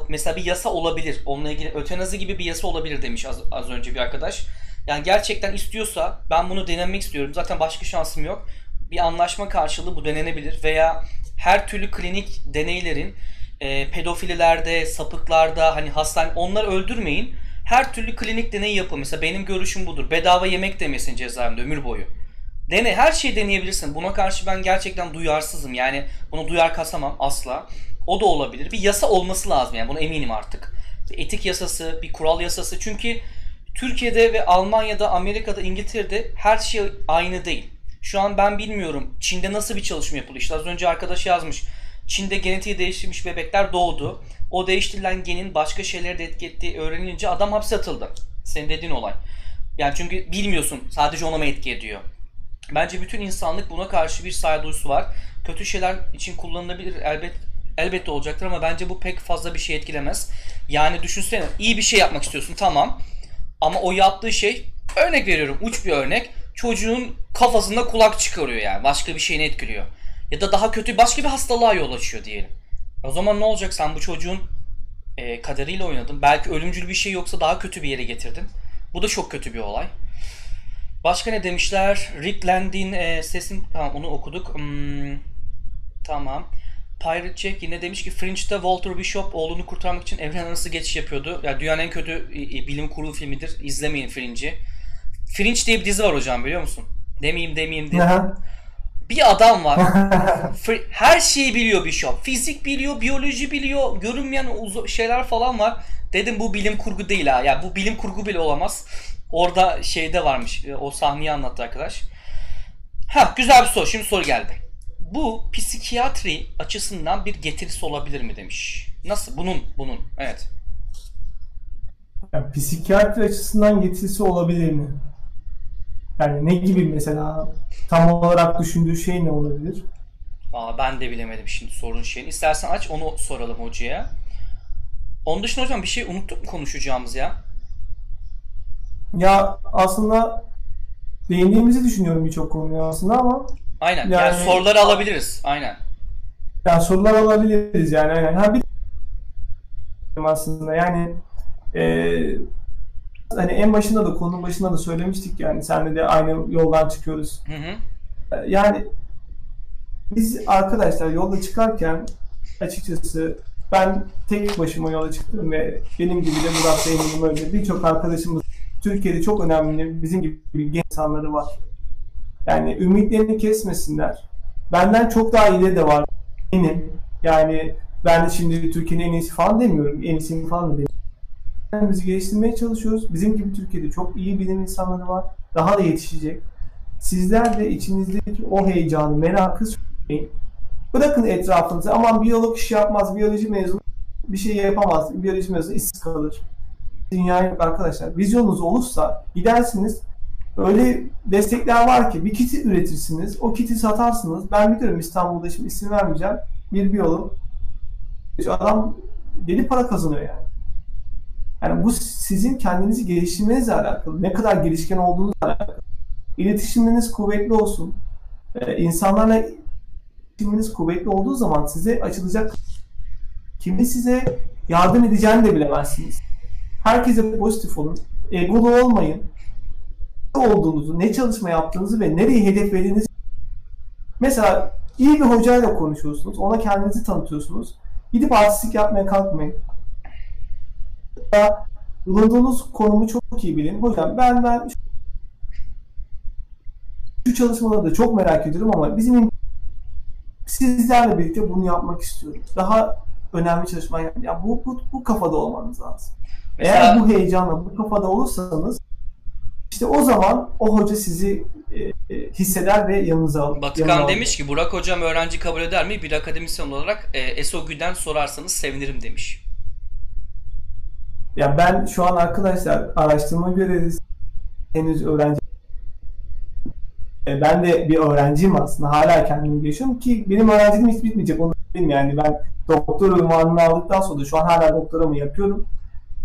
Speaker 2: mesela bir yasa olabilir. Onunla ilgili ötenazi gibi bir yasa olabilir demiş az, az önce bir arkadaş. Yani gerçekten istiyorsa ben bunu denemek istiyorum. Zaten başka şansım yok. Bir anlaşma karşılığı bu denenebilir veya her türlü klinik deneylerin e, pedofililerde, sapıklarda hani hastane onları öldürmeyin. Her türlü klinik deney yapın. Mesela benim görüşüm budur. Bedava yemek demesin cezaevinde ömür boyu. Dene her şeyi deneyebilirsin. Buna karşı ben gerçekten duyarsızım. Yani bunu duyar kasamam asla. O da olabilir. Bir yasa olması lazım yani buna eminim artık. Bir etik yasası, bir kural yasası. Çünkü Türkiye'de ve Almanya'da, Amerika'da, İngiltere'de her şey aynı değil. Şu an ben bilmiyorum Çin'de nasıl bir çalışma yapılıyor. İşte az önce arkadaş yazmış. Çin'de genetiği değiştirmiş bebekler doğdu. O değiştirilen genin başka şeyleri de etki ettiği öğrenilince adam hapse atıldı. Senin dediğin olay. Yani çünkü bilmiyorsun sadece ona mı etki ediyor. Bence bütün insanlık buna karşı bir saygı var. Kötü şeyler için kullanılabilir elbet elbette olacaktır ama bence bu pek fazla bir şey etkilemez. Yani düşünsene iyi bir şey yapmak istiyorsun tamam. Ama o yaptığı şey örnek veriyorum uç bir örnek. Çocuğun kafasında kulak çıkarıyor yani. Başka bir şeyini etkiliyor. Ya da daha kötü başka bir hastalığa yol açıyor diyelim. O zaman ne olacak? Sen bu çocuğun e, kaderiyle oynadın. Belki ölümcül bir şey yoksa daha kötü bir yere getirdin. Bu da çok kötü bir olay. Başka ne demişler? Rick Landin e, sesin... Tamam onu okuduk. Hmm, tamam. Pirate Jack yine demiş ki Fringe'de Walter Bishop oğlunu kurtarmak için evren arası geçiş yapıyordu. Ya yani dünyanın en kötü bilim kurgu filmidir. İzlemeyin Fringe'i. Fringe diye bir dizi var hocam biliyor musun? Demeyeyim demeyeyim diye. bir adam var. Her şeyi biliyor Bishop. Fizik biliyor, biyoloji biliyor, görünmeyen şeyler falan var. Dedim bu bilim kurgu değil ha. Ya yani bu bilim kurgu bile olamaz. Orada şeyde varmış. E, o sahneyi anlattı arkadaş. Ha güzel bir soru. Şimdi soru geldi bu psikiyatri açısından bir getirisi olabilir mi demiş. Nasıl? Bunun, bunun. Evet.
Speaker 1: Yani psikiyatri açısından getirisi olabilir mi? Yani ne gibi mesela tam olarak düşündüğü şey ne olabilir?
Speaker 2: Aa, ben de bilemedim şimdi sorun şeyini. İstersen aç onu soralım hocaya. Onun dışında hocam bir şey unuttuk mu konuşacağımız ya?
Speaker 1: Ya aslında değindiğimizi düşünüyorum birçok konuya aslında ama
Speaker 2: Aynen. Yani, yani soruları alabiliriz. Aynen.
Speaker 1: Yani sorular alabiliriz yani. Aynen. Ha bir aslında yani e, hani en başında da konunun başında da söylemiştik yani senle de aynı yoldan çıkıyoruz. Hı hı. Yani biz arkadaşlar yolda çıkarken açıkçası ben tek başıma yola çıktım ve benim gibi de Murat eminim öyle birçok arkadaşımız Türkiye'de çok önemli bizim gibi genç insanları var. Yani ümitlerini kesmesinler. Benden çok daha iyileri de var. Benim. Yani ben de şimdi Türkiye'nin en iyisi falan demiyorum. En iyisini falan da demiyorum. Bizi geliştirmeye çalışıyoruz. Bizim gibi Türkiye'de çok iyi bilim insanları var. Daha da yetişecek. Sizler de içinizdeki o heyecanı, merakı söyleyin. Bırakın etrafınıza. Aman biyolog iş yapmaz, biyoloji mezunu bir şey yapamaz. Biyoloji mezunu işsiz kalır. Dünya yok arkadaşlar. Vizyonunuz olursa gidersiniz öyle destekler var ki bir kiti üretirsiniz. O kiti satarsınız. Ben biliyorum İstanbul'da şimdi isim vermeyeceğim. Bir biyolog adam deli para kazanıyor yani. Yani bu sizin kendinizi geliştirmenizle alakalı. Ne kadar gelişken olduğunuzla alakalı. İletişiminiz kuvvetli olsun. Ee, insanlarla iletişiminiz kuvvetli olduğu zaman size açılacak kimi size yardım edeceğini de bilemezsiniz. Herkese pozitif olun. Egolu olmayın. Ne olduğunuzu, ne çalışma yaptığınızı ve nereye hedef verdiğinizi Mesela iyi bir hocayla konuşuyorsunuz. Ona kendinizi tanıtıyorsunuz. Gidip artistlik yapmaya kalkmayın. Bulunduğunuz konumu çok iyi bilin. Hocam ben ben şu çalışmaları da çok merak ediyorum ama bizim sizlerle birlikte bunu yapmak istiyorum. Daha önemli çalışma yap. Ya bu, bu bu kafada olmanız lazım. Mesela, Eğer bu heyecanla bu kafada olursanız işte o zaman o hoca sizi e, e, hisseder ve yanınıza alır.
Speaker 2: Batıkan demiş ki Burak hocam öğrenci kabul eder mi? Bir akademisyen olarak e, ESOGÜ'den sorarsanız sevinirim demiş.
Speaker 1: Ya ben şu an arkadaşlar araştırma görevlisi henüz öğrenci e, ben de bir öğrenciyim aslında. Hala kendimi gelişiyorum ki benim öğrenciliğim hiç bitmeyecek. Onu söyleyeyim yani ben doktor ünvanını aldıktan sonra şu an hala doktoramı yapıyorum.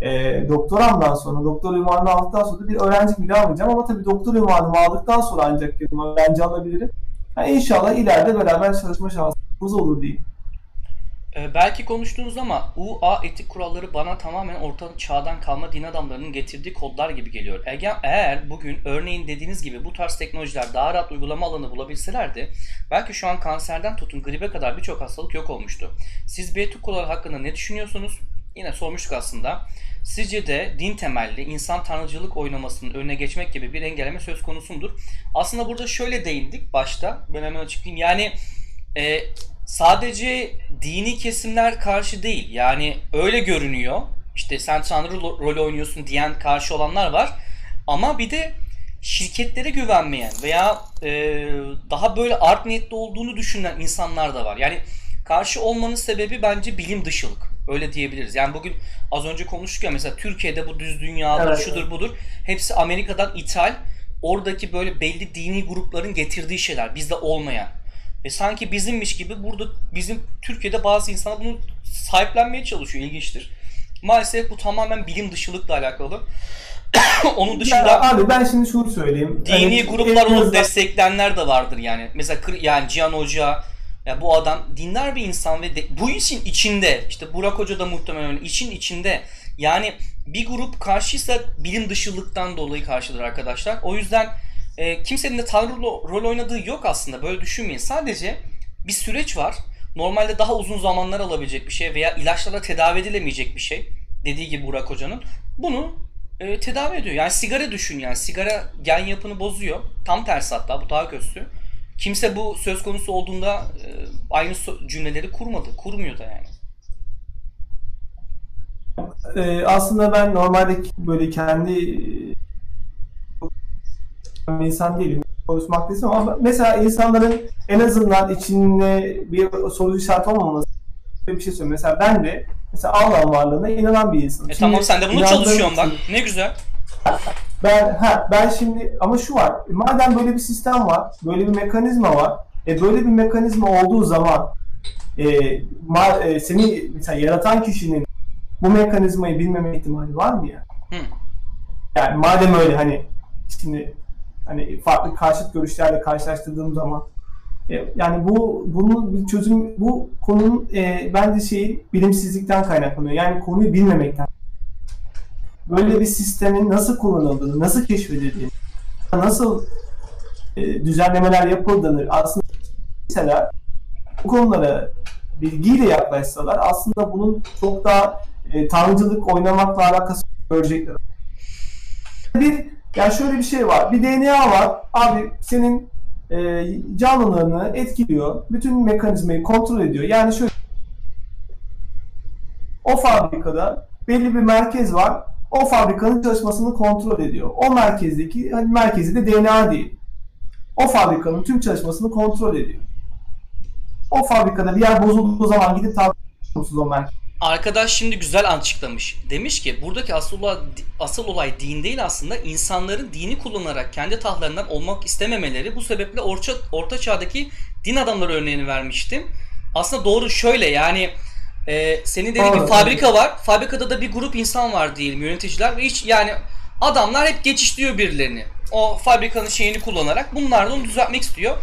Speaker 1: E, doktoramdan sonra, doktor ünvanını aldıktan sonra bir öğrenci devam edeceğim ama tabii doktor ünvanımı aldıktan sonra ancak öğrenci alabilirim. Yani inşallah ileride beraber çalışma şansımız olur diyeyim.
Speaker 2: Ee, belki konuştuğunuz ama UA etik kuralları bana tamamen orta çağdan kalma din adamlarının getirdiği kodlar gibi geliyor. Eğer, eğer bugün örneğin dediğiniz gibi bu tarz teknolojiler daha rahat uygulama alanı bulabilselerdi belki şu an kanserden tutun gribe kadar birçok hastalık yok olmuştu. Siz bu etik kurallar hakkında ne düşünüyorsunuz? Yine sormuştuk aslında. Sizce de din temelli insan tanrıcılık oynamasının önüne geçmek gibi bir engelleme söz konusu mudur? Aslında burada şöyle değindik başta. Ben hemen açıklayayım. Yani e, sadece dini kesimler karşı değil. Yani öyle görünüyor. İşte sen tanrı rol oynuyorsun diyen karşı olanlar var. Ama bir de şirketlere güvenmeyen veya e, daha böyle art niyetli olduğunu düşünen insanlar da var. Yani karşı olmanın sebebi bence bilim dışılık. Öyle diyebiliriz. Yani bugün az önce konuştuk ya mesela Türkiye'de bu düz dünyadır, evet. şudur budur. Hepsi Amerika'dan ithal. Oradaki böyle belli dini grupların getirdiği şeyler. Bizde olmayan. Ve sanki bizimmiş gibi burada bizim Türkiye'de bazı insanlar bunu sahiplenmeye çalışıyor. İlginçtir. Maalesef bu tamamen bilim dışılıkla alakalı. Onun dışında
Speaker 1: ya abi ben şimdi şunu söyleyeyim.
Speaker 2: Dini hani, gruplar onu destekleyenler de vardır yani. Mesela yani Cihan Hoca ya bu adam dinler bir insan ve de, bu işin içinde işte Burak Hoca da muhtemelen için içinde yani bir grup karşıysa bilim dışılıktan dolayı karşıdır arkadaşlar. O yüzden e, kimsenin de tanrı rol oynadığı yok aslında. Böyle düşünmeyin. Sadece bir süreç var. Normalde daha uzun zamanlar alabilecek bir şey veya ilaçlarla tedavi edilemeyecek bir şey. Dediği gibi Burak Hoca'nın. Bunu e, tedavi ediyor. Yani sigara düşün yani. Sigara gen yapını bozuyor. Tam tersi hatta bu daha kötü. Kimse bu söz konusu olduğunda e, aynı cümleleri kurmadı. Kurmuyor da yani.
Speaker 1: Ee, aslında ben normalde böyle kendi bir insan değilim. Konuşmak değilim ama mesela insanların en azından içinde bir soru işareti olmaması bir şey söylüyorum. Mesela ben de mesela Allah varlığına inanan bir insanım.
Speaker 2: E şimdi tamam sen de bunu çalışıyorsun bak. Ne güzel.
Speaker 1: Ben ha ben şimdi ama şu var. Madem böyle bir sistem var, böyle bir mekanizma var. E böyle bir mekanizma olduğu zaman e, ma, e, seni mesela yaratan kişinin bu mekanizmayı bilmeme ihtimali var mı ya? Hı. Yani madem öyle hani şimdi hani farklı karşıt görüşlerle karşılaştırdığım zaman e, yani bu bunun bir çözüm bu konunun e, bence şeyi bilimsizlikten kaynaklanıyor. Yani konuyu bilmemekten. Böyle bir sistemin nasıl kullanıldığını, nasıl keşfedildiğini, nasıl e, düzenlemeler yapıldığını aslında mesela bu konulara bilgiyle yaklaşsalar aslında bunun çok daha e, tanrıcılık oynamakla alakası görecekler. Bir yani şöyle bir şey var. Bir DNA var. Abi senin e, canlılığını etkiliyor. Bütün mekanizmayı kontrol ediyor. Yani şöyle o fabrikada belli bir merkez var. O fabrikanın çalışmasını kontrol ediyor. O merkezdeki hani merkezi de DNA değil. O fabrikanın tüm çalışmasını kontrol ediyor. O fabrikada bir yer bozulduğu zaman gidip tartışıyorsunuz o merkez.
Speaker 2: Arkadaş şimdi güzel açıklamış. Demiş ki buradaki asıl olay, asıl olay din değil aslında insanların dini kullanarak kendi tahtlarından olmak istememeleri. Bu sebeple orta, orta çağdaki din adamları örneğini vermiştim. Aslında doğru şöyle yani e, senin dediğin bir fabrika var. Fabrikada da bir grup insan var diyelim yöneticiler ve hiç yani adamlar hep geçişliyor birilerini. O fabrikanın şeyini kullanarak bunlar da onu düzeltmek istiyor.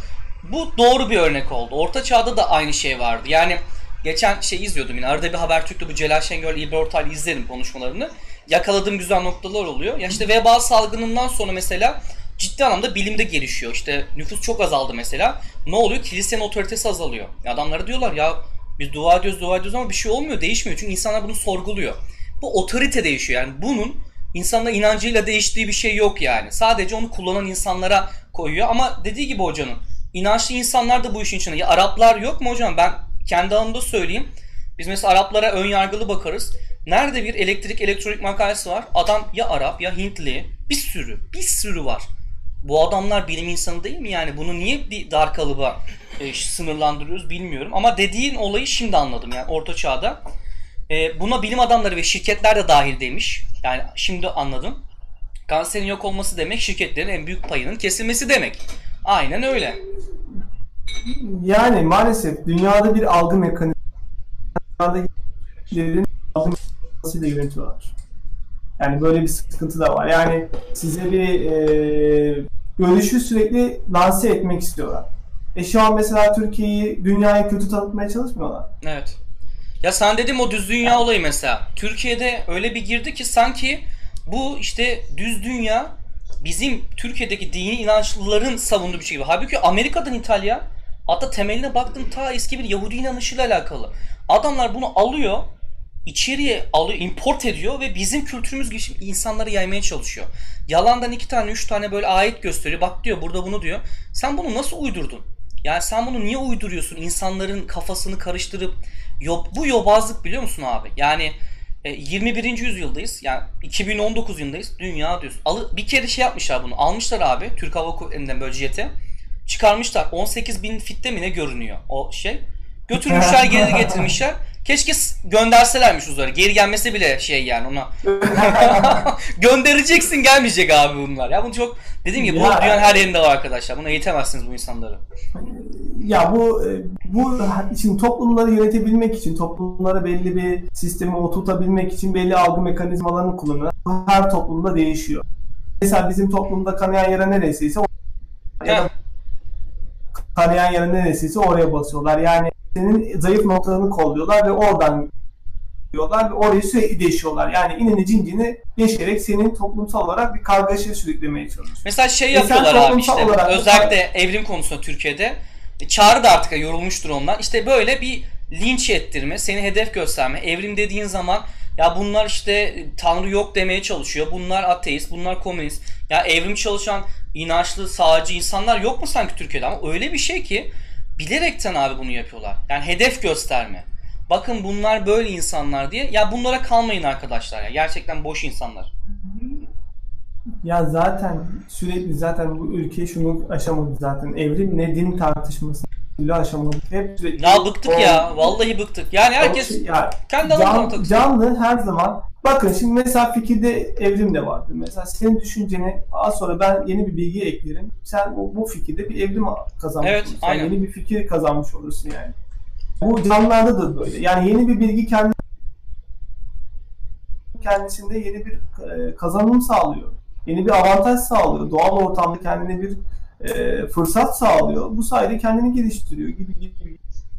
Speaker 2: Bu doğru bir örnek oldu. Orta çağda da aynı şey vardı. Yani geçen şey izliyordum yine. Arada bir Habertürk'te bu Celal Şengör, İlber Ortaylı izlerim konuşmalarını. Yakaladığım güzel noktalar oluyor. Ya işte veba salgınından sonra mesela ciddi anlamda bilimde gelişiyor. İşte nüfus çok azaldı mesela. Ne oluyor? Kilisenin otoritesi azalıyor. Adamlara diyorlar ya biz dua ediyoruz dua ediyoruz ama bir şey olmuyor değişmiyor. Çünkü insanlar bunu sorguluyor. Bu otorite değişiyor. Yani bunun insanla inancıyla değiştiği bir şey yok yani. Sadece onu kullanan insanlara koyuyor. Ama dediği gibi hocanın inançlı insanlar da bu işin içinde. Ya Araplar yok mu hocam? Ben kendi alanımda söyleyeyim. Biz mesela Araplara ön yargılı bakarız. Nerede bir elektrik elektronik makalesi var? Adam ya Arap ya Hintli. Bir sürü, bir sürü var. Bu adamlar bilim insanı değil mi yani? Bunu niye bir dar kalıba e, sınırlandırıyoruz bilmiyorum. Ama dediğin olayı şimdi anladım yani orta çağda. E, buna bilim adamları ve şirketler de dahil demiş. Yani şimdi anladım. Kanserin yok olması demek şirketlerin en büyük payının kesilmesi demek. Aynen öyle.
Speaker 1: Yani maalesef dünyada bir algı mekanizması dünyada algı mekanizmasıyla yönetiyorlar. Yani böyle bir sıkıntı da var. Yani size bir e, görüşü sürekli lanse etmek istiyorlar. E şu an mesela Türkiye'yi dünyaya kötü tanıtmaya çalışmıyorlar.
Speaker 2: Evet. Ya sen dedim o düz dünya olayı mesela. Türkiye'de öyle bir girdi ki sanki bu işte düz dünya bizim Türkiye'deki dini inançlıların savunduğu bir şey gibi. Halbuki Amerika'dan İtalya hatta temeline baktım ta eski bir Yahudi inanışıyla alakalı. Adamlar bunu alıyor içeriye alıyor, import ediyor ve bizim kültürümüz gibi insanlara yaymaya çalışıyor. Yalandan iki tane, üç tane böyle ayet gösteriyor. Bak diyor burada bunu diyor. Sen bunu nasıl uydurdun? Yani sen bunu niye uyduruyorsun? İnsanların kafasını karıştırıp yob, bu yobazlık biliyor musun abi? Yani 21. E, yüzyıldayız. Yani 2019 yılındayız. Dünya diyorsun. Alı, bir kere şey yapmışlar bunu. Almışlar abi Türk Hava Kuvvetleri'nden böyle jeti. Çıkarmışlar. 18 bin fitte mi ne görünüyor o şey. Götürmüşler geri getirmişler. Keşke gönderselermiş uzaya. Geri gelmesi bile şey yani ona. Göndereceksin gelmeyecek abi bunlar. Ya bunu çok dediğim gibi bu dünyanın her yerinde var arkadaşlar. Bunu eğitemezsiniz bu insanları.
Speaker 1: Ya bu e, bu için toplumları yönetebilmek için, toplumlara belli bir sistemi oturtabilmek için belli algı mekanizmalarını kullanıyor. Her toplumda değişiyor. Mesela bizim toplumda kanayan yere neresiyse ya da kanayan yere neresiyse oraya basıyorlar. Yani senin zayıf noktalarını kolluyorlar ve oradan diyorlar ve orayı sürekli değişiyorlar. Yani inini cincini geçerek senin toplumsal olarak bir kargaşa sürüklemeye çalışıyor.
Speaker 2: Mesela şey yapıyorlar abi işte özellikle evrim konusunda Türkiye'de e, Çağrı da artık yorulmuştur ondan. İşte böyle bir linç ettirme, seni hedef gösterme. Evrim dediğin zaman ya bunlar işte Tanrı yok demeye çalışıyor. Bunlar ateist, bunlar komünist. Ya evrim çalışan inançlı, sağcı insanlar yok mu sanki Türkiye'de? Ama öyle bir şey ki bilerekten abi bunu yapıyorlar. Yani hedef gösterme. Bakın bunlar böyle insanlar diye. Ya bunlara kalmayın arkadaşlar ya. Gerçekten boş insanlar.
Speaker 1: Ya zaten sürekli zaten bu ülke şunu aşamadı zaten. Evrim ne din tartışması bile aşamadık. Hep
Speaker 2: sürekli ya bıktık o, ya. Vallahi bıktık. Yani herkes şey, ya, kendi
Speaker 1: can, takılıyor. Canlı her zaman Bakın şimdi mesela fikirde evrim de vardır. Mesela senin düşünceni az sonra ben yeni bir bilgi eklerim. Sen bu, bu fikirde bir evrim kazanmış
Speaker 2: evet,
Speaker 1: olursun.
Speaker 2: Aynen.
Speaker 1: Yeni bir fikir kazanmış olursun yani. Bu canlılarda da böyle. Yani yeni bir bilgi kendi kendisinde yeni bir e, kazanım sağlıyor. yeni bir avantaj sağlıyor. Doğal ortamda kendine bir e, fırsat sağlıyor. Bu sayede kendini geliştiriyor gibi gibi, gibi.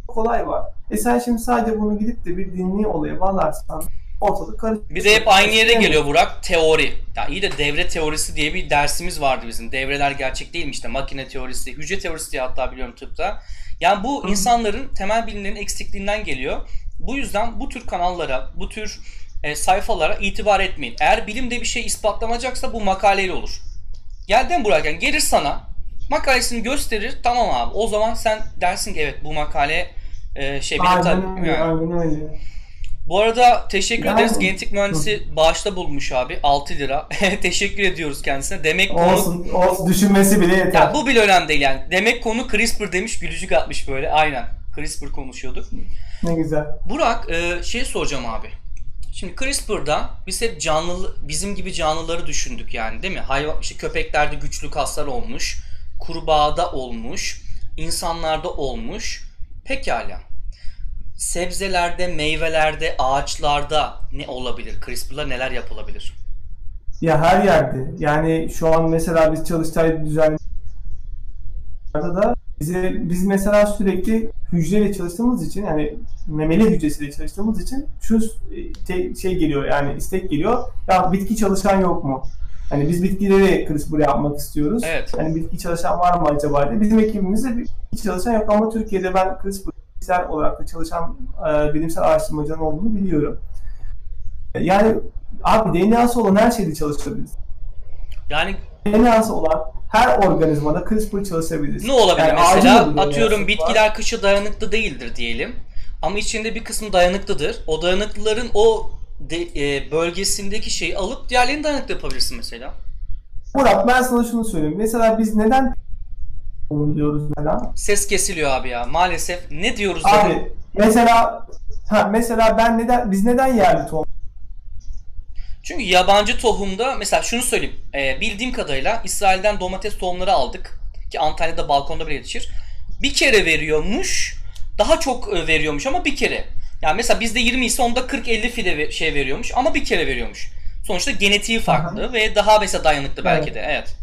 Speaker 1: kolay var. E sen şimdi sadece bunu gidip de bir dinli olaya bağlarsan ortalık karışıyor.
Speaker 2: Bir de hep aynı yere geliyor Burak. Teori. Ya iyi de devre teorisi diye bir dersimiz vardı bizim. Devreler gerçek değilmiş işte. Makine teorisi, hücre teorisi diye hatta biliyorum tıpta. Yani bu insanların temel bilimlerin eksikliğinden geliyor. Bu yüzden bu tür kanallara, bu tür e, sayfalara itibar etmeyin. Eğer bilimde bir şey ispatlanacaksa bu makaleyle olur. Gelden Burak yani gelir sana makalesini gösterir tamam abi o zaman sen dersin ki evet bu makale e, şey
Speaker 1: aynen öyle, yani. aynen öyle.
Speaker 2: Bu arada teşekkür yani, ederiz. Genetik mühendisi bağışta bulmuş abi. 6 lira. teşekkür ediyoruz kendisine. Demek
Speaker 1: konu... Olsun, olsun. Düşünmesi bile yeter.
Speaker 2: Ya bu bile önemli değil yani. Demek konu CRISPR demiş. Gülücük atmış böyle. Aynen. CRISPR konuşuyorduk.
Speaker 1: Ne güzel.
Speaker 2: Burak e, şey soracağım abi. Şimdi CRISPR'da biz hep canlı bizim gibi canlıları düşündük yani değil mi? Hayvan işte köpeklerde güçlü kaslar olmuş, kurbağada olmuş, insanlarda olmuş. Pekala sebzelerde, meyvelerde, ağaçlarda ne olabilir? CRISPR'la neler yapılabilir?
Speaker 1: Ya her yerde. Yani şu an mesela biz Çalıştay düzenli da bize biz mesela sürekli hücreyle çalıştığımız için yani memeli hücresiyle çalıştığımız için şu şey, şey geliyor yani istek geliyor. Ya bitki çalışan yok mu? Hani biz bitkileri CRISPR yapmak istiyoruz.
Speaker 2: Evet.
Speaker 1: Hani bitki çalışan var mı acaba diye. Bizim ekibimizde bitki çalışan yok ama Türkiye'de ben CRISPR bilimsel olarak da çalışan e, bilimsel araştırmacının olduğunu biliyorum. Yani abi DNA'sı olan her şeyde çalışabilir.
Speaker 2: Yani
Speaker 1: DNA'sı olan her organizmada CRISPR çalışabilir.
Speaker 2: Ne olabilir yani mesela? Atıyorum bitkiler var. kışa dayanıklı değildir diyelim. Ama içinde bir kısmı dayanıklıdır. O dayanıklıların o de, e, bölgesindeki şeyi alıp diğerlerini dayanıklı yapabilirsin mesela.
Speaker 1: Murat ben sana şunu söyleyeyim. Mesela biz neden diyoruz mesela.
Speaker 2: Ses kesiliyor abi ya. Maalesef ne diyoruz
Speaker 1: Abi dedim. mesela ha, mesela ben neden biz neden yerli tohum
Speaker 2: çünkü yabancı tohumda mesela şunu söyleyeyim. E, bildiğim kadarıyla İsrail'den domates tohumları aldık. Ki Antalya'da balkonda bile yetişir. Bir kere veriyormuş. Daha çok e, veriyormuş ama bir kere. Yani mesela bizde 20 ise onda 40-50 fide şey veriyormuş ama bir kere veriyormuş. Sonuçta genetiği farklı Aha. ve daha mesela dayanıklı belki evet. de. Evet.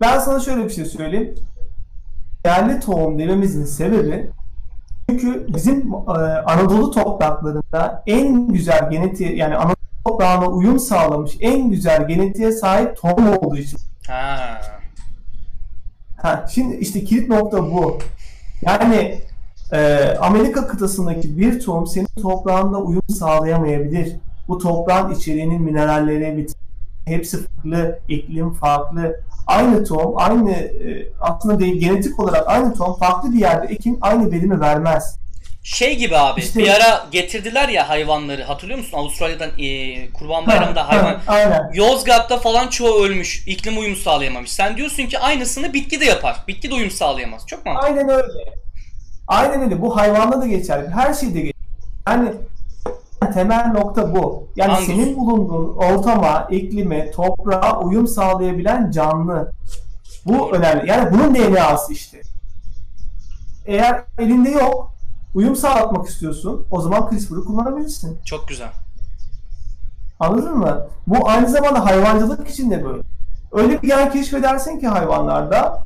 Speaker 1: Ben sana şöyle bir şey söyleyeyim. Yerli tohum dememizin sebebi çünkü bizim e, Anadolu topraklarında en güzel genetiği yani Anadolu toprağına uyum sağlamış en güzel genetiğe sahip tohum olduğu için.
Speaker 2: Ha.
Speaker 1: Ha, şimdi işte kilit nokta bu. Yani e, Amerika kıtasındaki bir tohum senin toprağında uyum sağlayamayabilir. Bu toprağın içeriğinin mineralleri, hepsi farklı, iklim farklı. Aynı tohum, aynı e, aslında değil, genetik olarak aynı tohum farklı bir yerde ekin aynı verimi vermez.
Speaker 2: Şey gibi abi işte, bir ara getirdiler ya hayvanları hatırlıyor musun? Avustralya'dan e, Kurban Bayramı'nda hayvan. Ha,
Speaker 1: aynen.
Speaker 2: Yozgat'ta falan çoğu ölmüş. iklim uyumu sağlayamamış. Sen diyorsun ki aynısını bitki de yapar. Bitki de uyum sağlayamaz. Çok mantıklı.
Speaker 1: Aynen öyle. Aynen öyle. Bu hayvanda da geçer. Her şeyde geçer. Yani temel nokta bu. Yani Anladım. senin bulunduğun ortama, iklime, toprağa uyum sağlayabilen canlı. Bu önemli. Yani bunun DNA'sı işte. Eğer elinde yok, uyum sağlatmak istiyorsun, o zaman CRISPR'ı kullanabilirsin.
Speaker 2: Çok güzel.
Speaker 1: Anladın mı? Bu aynı zamanda hayvancılık için de böyle. Öyle bir gen keşfedersin ki hayvanlarda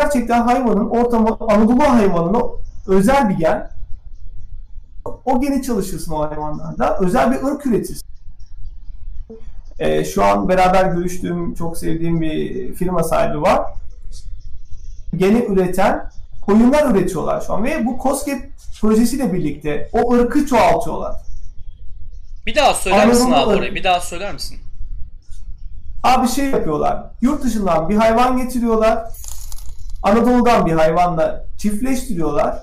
Speaker 1: gerçekten hayvanın ortamı Anadolu hayvanına özel bir gen o geni çalışırsın o hayvanlarda. Özel bir ırk üretirsin. Ee, şu an beraber görüştüğüm, çok sevdiğim bir firma sahibi var. Geni üreten koyunlar üretiyorlar şu an ve bu COSGAP projesiyle birlikte o ırkı çoğaltıyorlar.
Speaker 2: Bir daha söyler Anadolu misin abi orayı? Bir daha söyler misin?
Speaker 1: Abi şey yapıyorlar. Yurt dışından bir hayvan getiriyorlar. Anadolu'dan bir hayvanla çiftleştiriyorlar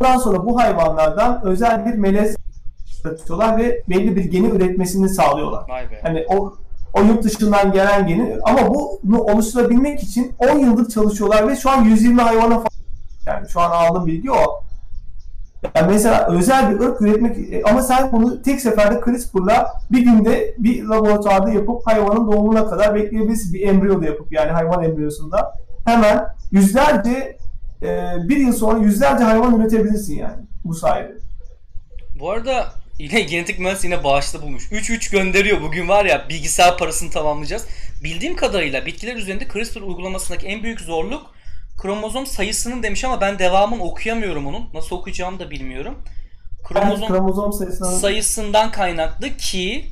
Speaker 1: Ondan sonra bu hayvanlardan özel bir melez üretiyorlar ve belli bir geni üretmesini sağlıyorlar. Hani o o yurt dışından gelen geni ama bunu oluşturabilmek için 10 yıldır çalışıyorlar ve şu an 120 hayvana falan yani şu an aldığım bilgi o. Yani mesela özel bir ırk üretmek e, ama sen bunu tek seferde CRISPR'la bir günde bir laboratuvarda yapıp hayvanın doğumuna kadar bekleyebilirsin. Bir embriyo da yapıp yani hayvan embriyosunda hemen yüzlerce e, bir yıl sonra yüzlerce hayvan üretebilirsin yani bu sayede.
Speaker 2: Bu arada yine genetik mühendis yine bağışta bulmuş. 3-3 gönderiyor bugün var ya bilgisayar parasını tamamlayacağız. Bildiğim kadarıyla bitkiler üzerinde CRISPR uygulamasındaki en büyük zorluk kromozom sayısının demiş ama ben devamını okuyamıyorum onun. Nasıl okuyacağımı da bilmiyorum.
Speaker 1: Kromozom, kromozom sayısından...
Speaker 2: sayısından kaynaklı ki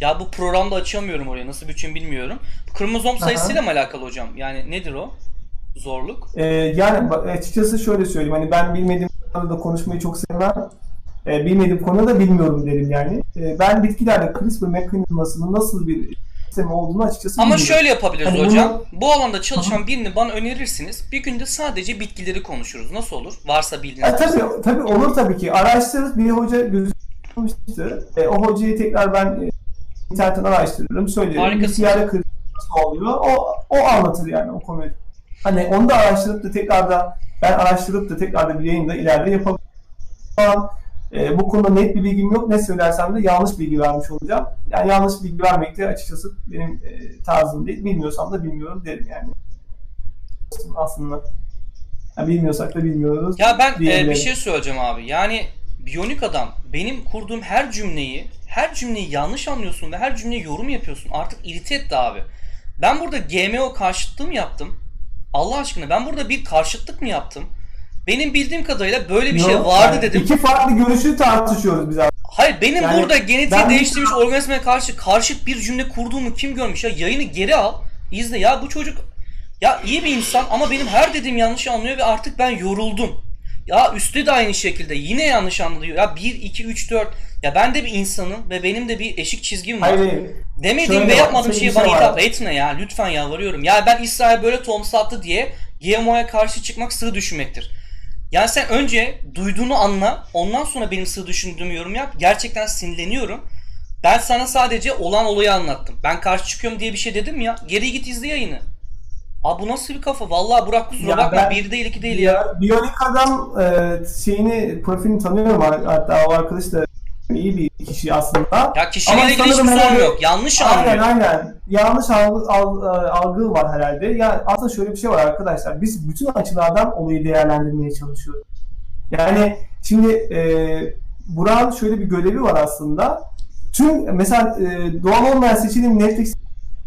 Speaker 2: ya bu programda açamıyorum oraya nasıl bütün bilmiyorum. Kromozom sayısıyla mı alakalı hocam? Yani nedir o? Zorluk?
Speaker 1: Ee, yani açıkçası şöyle söyleyeyim. Hani ben bilmediğim konuda konuşmayı çok sevmem. Ee, bilmediğim konuda da bilmiyorum derim yani. Ee, ben bitkilerde CRISPR mekanizmasının nasıl bir sistemi olduğunu açıkçası
Speaker 2: Ama şöyle yapabiliriz hani hocam. Bunu... Bu alanda çalışan Hı-hı. birini bana önerirsiniz. Bir günde sadece bitkileri konuşuruz. Nasıl olur? Varsa bildiğiniz.
Speaker 1: E, tabii, tabii olur tabii ki. Araştırırız. Bir hoca gözükmüştü. E, o hocayı tekrar ben e, internetten araştırırım. Söylerim.
Speaker 2: Harikasın.
Speaker 1: Bitkilerde CRISPR oluyor. O, o anlatır yani o konuyu. Hani onu da araştırıp da tekrar da ben araştırıp da tekrar da bir yayında ileride yapabilirim. E, bu konuda net bir bilgim yok. Ne söylersem de yanlış bilgi vermiş olacağım. Yani yanlış bilgi vermek de açıkçası benim e, tarzım değil. Bilmiyorsam da bilmiyorum derim yani. Aslında. Yani bilmiyorsak da bilmiyoruz.
Speaker 2: Ya ben e, bir şey söyleyeceğim abi. Yani biyonik adam benim kurduğum her cümleyi her cümleyi yanlış anlıyorsun ve her cümleye yorum yapıyorsun. Artık irite etti abi. Ben burada GMO karşıtlığı mı yaptım? Allah aşkına ben burada bir karşıtlık mı yaptım? Benim bildiğim kadarıyla böyle bir şey Yok, şey vardı yani dedim.
Speaker 1: İki farklı görüşü tartışıyoruz biz abi.
Speaker 2: Hayır benim yani burada genetiği ben... değiştirmiş organizmaya karşı karşıt bir cümle kurduğumu kim görmüş ya? Yayını geri al. izle ya bu çocuk ya iyi bir insan ama benim her dediğim yanlış anlıyor ve artık ben yoruldum. Ya üstte de aynı şekilde yine yanlış anlıyor. Ya 1, 2, 3, 4. Ya ben de bir insanım ve benim de bir eşik çizgim var. Hayır, Demediğim ve yapmadığım şeyi bana hitap etme ya. Lütfen yalvarıyorum. Ya ben İsrail böyle tohum sattı diye GMO'ya karşı çıkmak sığ düşünmektir. Yani sen önce duyduğunu anla. Ondan sonra benim sığ düşündüğümü yorum yap. Gerçekten sinirleniyorum. Ben sana sadece olan olayı anlattım. Ben karşı çıkıyorum diye bir şey dedim ya. Geri git izle yayını. Abi bu nasıl bir kafa? Vallahi Burak kusura bakma. Ben, bir değil iki değil ya. ya.
Speaker 1: Biyonik adam e, şeyini profilini tanıyorum. Hatta o arkadaş da iyi bir kişi aslında.
Speaker 2: Ya kişiyle ilgili hiçbir sorun yok. Yanlış
Speaker 1: aynen, anlıyor. Aynen aynen. Yanlış algı, algı, algı var herhalde. Ya aslında şöyle bir şey var arkadaşlar. Biz bütün açılardan olayı değerlendirmeye çalışıyoruz. Yani şimdi e, Burak'ın şöyle bir görevi var aslında. Tüm mesela e, doğal olmayan seçilim Netflix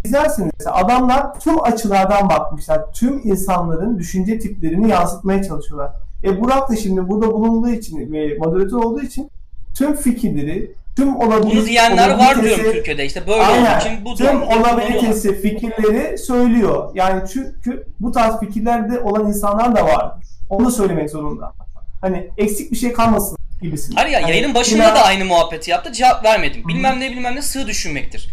Speaker 1: izlersiniz. Adamlar tüm açılardan bakmışlar. Tüm insanların düşünce tiplerini yansıtmaya çalışıyorlar. E Burak da şimdi burada bulunduğu için ve moderatör olduğu için tüm fikirleri, tüm olabilir,
Speaker 2: Bunu diyenler var diyorum Türkiye'de işte böyle aynen, için bu
Speaker 1: tüm olabilitesi fikirleri söylüyor. Yani çünkü bu tarz fikirlerde olan insanlar da var. Onu söylemek zorunda. Hani eksik bir şey kalmasın gibisin.
Speaker 2: Hayır ya hani, yayının başında da aynı muhabbeti yaptı. Cevap vermedim. Bilmem ne bilmem ne sığ düşünmektir.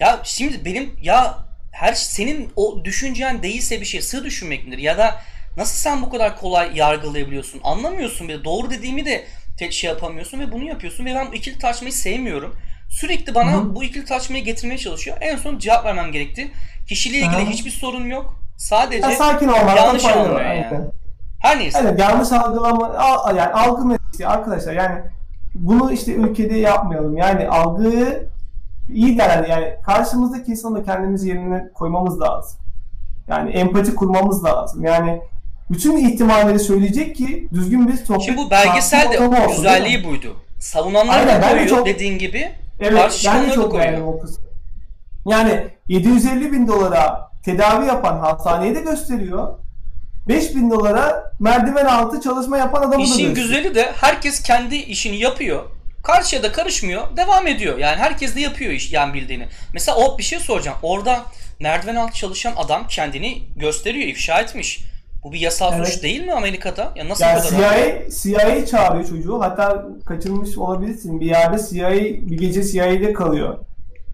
Speaker 2: Ya şimdi benim ya her senin o düşüncen değilse bir şey sığ düşünmek midir? Ya da nasıl sen bu kadar kolay yargılayabiliyorsun? Anlamıyorsun bile. Doğru dediğimi de tek şey yapamıyorsun ve bunu yapıyorsun ve ben ikili tartışmayı sevmiyorum. Sürekli bana Hı-hı. bu ikili tartışmayı getirmeye çalışıyor. En son cevap vermem gerekti. Kişiliğe ilgili Hı-hı. hiçbir sorun yok. Sadece ya sakin yanlış anlıyor yani. Her neyse.
Speaker 1: Evet yanlış algılama yani algı meselesi arkadaşlar yani bunu işte ülkede yapmayalım. Yani algıyı iyi değerli yani karşımızdaki insanı kendimizi yerine koymamız lazım. Yani empati kurmamız lazım. Yani bütün ihtimalleri söyleyecek ki düzgün bir sohbet.
Speaker 2: Şimdi bu belgesel de güzelliği buydu. Savunanlar da koyuyor çok, dediğin gibi.
Speaker 1: Evet ben de çok beğendim o kısmı. Yani 750 bin dolara tedavi yapan hastaneyi de gösteriyor. 5 bin dolara merdiven altı çalışma yapan adamı
Speaker 2: İşin
Speaker 1: da
Speaker 2: gösteriyor. güzeli de herkes kendi işini yapıyor. Karşıya da karışmıyor. Devam ediyor. Yani herkes de yapıyor iş yani bildiğini. Mesela o bir şey soracağım. Orada merdiven altı çalışan adam kendini gösteriyor, ifşa etmiş. Bu bir yasal evet. suç değil mi Amerika'da? Ya nasıl
Speaker 1: yani CIA, CIA çağırıyor çocuğu. Hatta kaçırmış olabilirsin. Bir yerde CIA bir gece CIA'de kalıyor.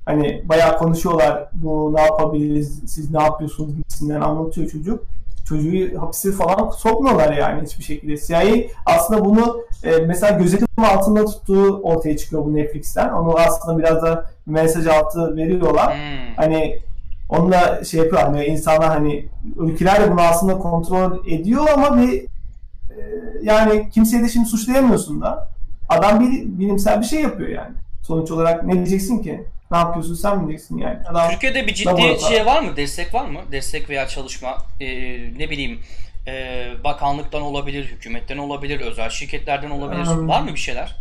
Speaker 1: Hani bayağı konuşuyorlar. Bu ne yapabiliriz? Siz ne yapıyorsunuz gibisinden anlatıyor çocuk. Çocuğu hapse falan sokmuyorlar yani hiçbir şekilde. CIA aslında bunu e, mesela gözetim altında tuttuğu ortaya çıkıyor bu Netflix'ten. Onu aslında biraz da mesaj altı veriyorlar. Hmm. Hani Onunla şey yapıyor hani insanlar hani ülkeler de bunu aslında kontrol ediyor ama bir e, yani kimseyi de şimdi suçlayamıyorsun da. Adam bir bilimsel bir şey yapıyor yani. Sonuç olarak ne diyeceksin ki? Ne yapıyorsun sen mi diyeceksin yani? Adam
Speaker 2: Türkiye'de bir ciddi şey var mı? Destek var mı? Destek veya çalışma ee, ne bileyim e, bakanlıktan olabilir, hükümetten olabilir, özel şirketlerden olabilir. Hmm. Var mı bir şeyler?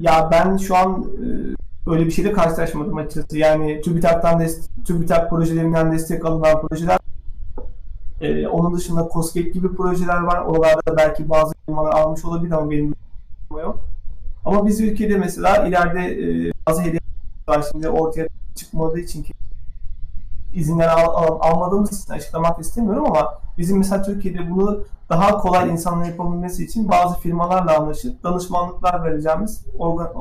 Speaker 1: Ya ben şu an e, öyle bir şeyle karşılaşmadım açıkçası. Yani TÜBİTAK'tan TÜBİTAK projelerinden destek alınan projeler ee, onun dışında COSGAP gibi projeler var. Oralarda belki bazı firmalar almış olabilir ama benim yok. Ama biz ülkede mesela ileride e, bazı hedefler şimdi ortaya çıkmadığı için ki izinler al, al, almadığımız için açıklamak istemiyorum ama bizim mesela Türkiye'de bunu daha kolay insanların yapabilmesi için bazı firmalarla anlaşıp danışmanlıklar vereceğimiz organ,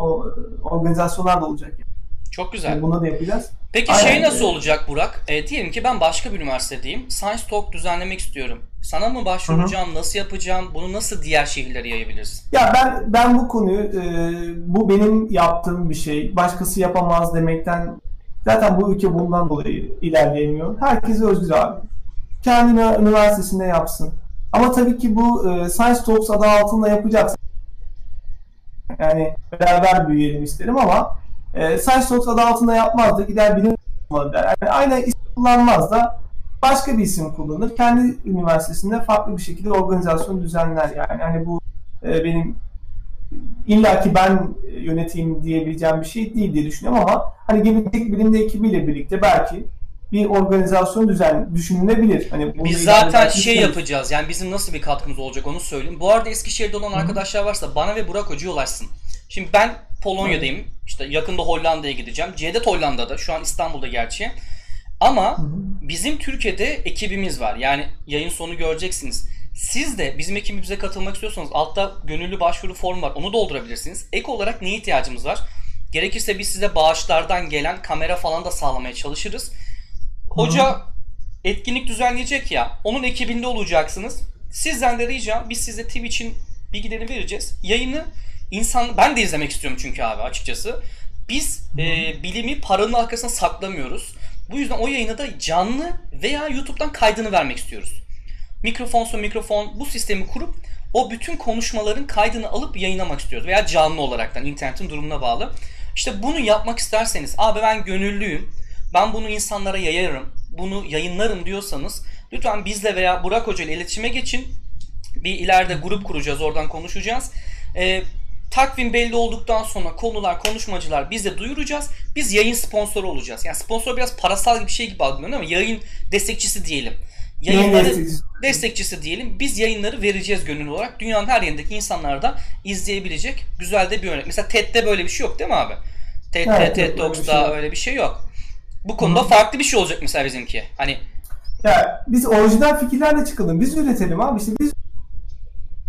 Speaker 1: organizasyonlar da olacak. Yani.
Speaker 2: Çok güzel.
Speaker 1: Bunu da yapacağız.
Speaker 2: Peki şey Aynen. şey nasıl olacak Burak? E, diyelim ki ben başka bir üniversitedeyim. Science Talk düzenlemek istiyorum. Sana mı başvuracağım? Hı-hı. Nasıl yapacağım? Bunu nasıl diğer şehirlere yayabiliriz?
Speaker 1: Ya ben ben bu konuyu e, bu benim yaptığım bir şey. Başkası yapamaz demekten zaten bu ülke bundan dolayı ilerleyemiyor. Herkes özgür abi. Kendi üniversitesinde yapsın. Ama tabii ki bu e, Science Talks adı altında yapacaksın. Yani beraber büyüyelim isterim ama e, Science Talks adı altında yapmaz da gider bilim der. Yani aynı isim kullanmaz da başka bir isim kullanır. Kendi üniversitesinde farklı bir şekilde organizasyon düzenler yani. Hani bu e, benim illaki ben yöneteyim diyebileceğim bir şey değil diye düşünüyorum ama hani gelecek bilimde ekibiyle birlikte belki bir organizasyon düzen düşünülebilir. Hani
Speaker 2: Biz zaten şey yapacağız. Yani bizim nasıl bir katkımız olacak onu söyleyeyim. Bu arada Eskişehir'de olan Hı-hı. arkadaşlar varsa bana ve Burak Hoca'ya ulaşsın. Şimdi ben Polonya'dayım. İşte yakında Hollanda'ya gideceğim. Cevdet Hollanda'da. Şu an İstanbul'da gerçi. Ama bizim Türkiye'de ekibimiz var. Yani yayın sonu göreceksiniz. Siz de bizim ekibimize katılmak istiyorsanız altta gönüllü başvuru formu var. Onu doldurabilirsiniz. Ek olarak neye ihtiyacımız var? Gerekirse biz size bağışlardan gelen kamera falan da sağlamaya çalışırız. Hoca etkinlik düzenleyecek ya. Onun ekibinde olacaksınız. Sizden de ricam biz size Twitch'in bilgilerini vereceğiz. Yayını insan ben de izlemek istiyorum çünkü abi açıkçası. Biz e, bilimi paranın arkasına saklamıyoruz. Bu yüzden o yayını da canlı veya YouTube'dan kaydını vermek istiyoruz. Mikrofonsa mikrofon bu sistemi kurup o bütün konuşmaların kaydını alıp yayınlamak istiyoruz. Veya canlı olaraktan internetin durumuna bağlı. İşte bunu yapmak isterseniz abi ben gönüllüyüm. Ben bunu insanlara yayarım. Bunu yayınlarım diyorsanız lütfen bizle veya Burak Hoca ile iletişime geçin. Bir ileride grup kuracağız oradan konuşacağız. Ee, Takvim belli olduktan sonra konular, konuşmacılar biz de duyuracağız. Biz yayın sponsoru olacağız. Yani sponsor biraz parasal bir şey gibi algılanıyor ama yayın destekçisi diyelim. Yayınları destekçisi. diyelim. Biz yayınları vereceğiz gönüllü olarak. Dünyanın her yerindeki insanlar da izleyebilecek güzel de bir örnek. Mesela TED'de böyle bir şey yok değil mi abi? TED, evet, TED Talks'da şey öyle bir şey yok. Bu konuda farklı bir şey olacak mesela bizimki. Hani
Speaker 1: ya biz orijinal fikirlerle çıkalım. Biz üretelim abi. İşte biz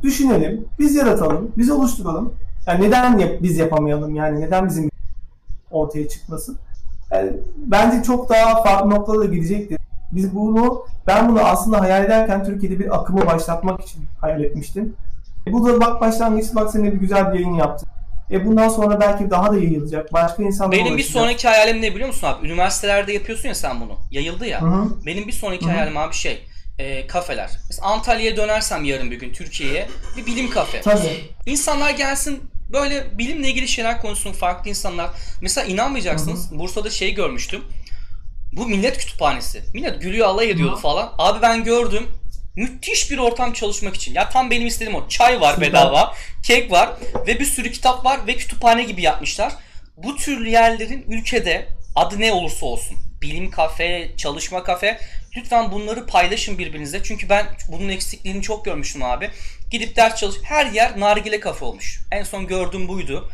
Speaker 1: düşünelim. Biz yaratalım. Biz oluşturalım. Yani neden yap, biz yapamayalım yani neden bizim ortaya çıkmasın? Yani bence çok daha farklı noktalara gidecektir. Biz bunu, ben bunu aslında hayal ederken Türkiye'de bir akımı başlatmak için hayal etmiştim. E bu da bak başlangıç bak seninle bir güzel bir yayın yaptım. E bundan sonra belki daha da yayılacak. Başka insanlar
Speaker 2: Benim ulaşacak. bir sonraki hayalim ne biliyor musun abi? Üniversitelerde yapıyorsun ya sen bunu. Yayıldı ya. Hı-hı. Benim bir sonraki Hı-hı. hayalim abi şey e, kafeler. Mesela Antalya'ya dönersem yarın bir gün Türkiye'ye bir bilim kafe.
Speaker 1: Tabii.
Speaker 2: İnsanlar gelsin böyle bilimle ilgili şeyler konuşsun farklı insanlar. Mesela inanmayacaksınız. Hı hı. Bursa'da şey görmüştüm. Bu millet kütüphanesi. Millet gülüyor alay ediyordu hı. falan. Abi ben gördüm. Müthiş bir ortam çalışmak için. Ya tam benim istediğim o. Çay var bedava, kek var ve bir sürü kitap var ve kütüphane gibi yapmışlar. Bu tür yerlerin ülkede adı ne olursa olsun. Bilim kafe, çalışma kafe. Lütfen bunları paylaşın birbirinizle. Çünkü ben bunun eksikliğini çok görmüştüm abi. Gidip ders çalış. Her yer nargile kafe olmuş. En son gördüğüm buydu.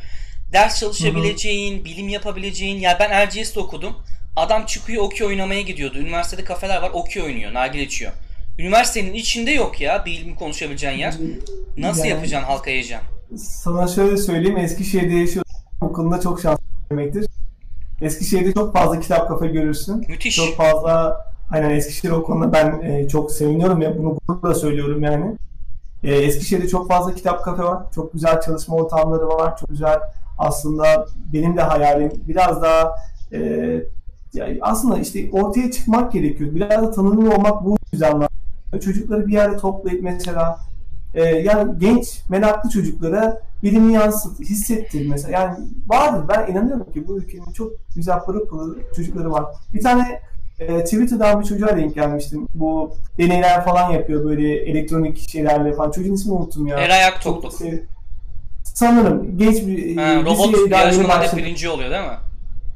Speaker 2: Ders çalışabileceğin, Hı-hı. bilim yapabileceğin. Ya ben Erciyes'te okudum. Adam çıkıyor okey oynamaya gidiyordu. Üniversitede kafeler var okey oynuyor, nargile içiyor. Üniversitenin içinde yok ya bilim konuşabileceğin yer. Nasıl yani, yapacaksın halka yiyeceksin?
Speaker 1: Sana şöyle söyleyeyim Eskişehir'de yaşıyorsun. Bu konuda çok şanslı demektir. Eskişehir'de çok fazla kitap kafe görürsün.
Speaker 2: Müthiş.
Speaker 1: Çok fazla aynen Eskişehir o konuda ben e, çok seviniyorum ya bunu gururla söylüyorum yani. E, Eskişehir'de çok fazla kitap kafe var. Çok güzel çalışma ortamları var. Çok güzel aslında benim de hayalim biraz daha e, yani aslında işte ortaya çıkmak gerekiyor. Biraz da tanınır olmak bu yüzden Çocukları bir yerde toplayıp mesela e, yani genç meraklı çocuklara bilimi yansıt, hissettir mesela. Yani vardır ben inanıyorum ki bu ülkenin çok güzel pırıl pırıl çocukları var. Bir tane e, Twitter'dan bir çocuğa denk gelmiştim. Bu deneyler falan yapıyor böyle elektronik şeylerle falan. Çocuğun ismini unuttum ya.
Speaker 2: Eray Aktokluk.
Speaker 1: sanırım genç bir
Speaker 2: ha, robot yarışmalarda birinci oluyor değil mi?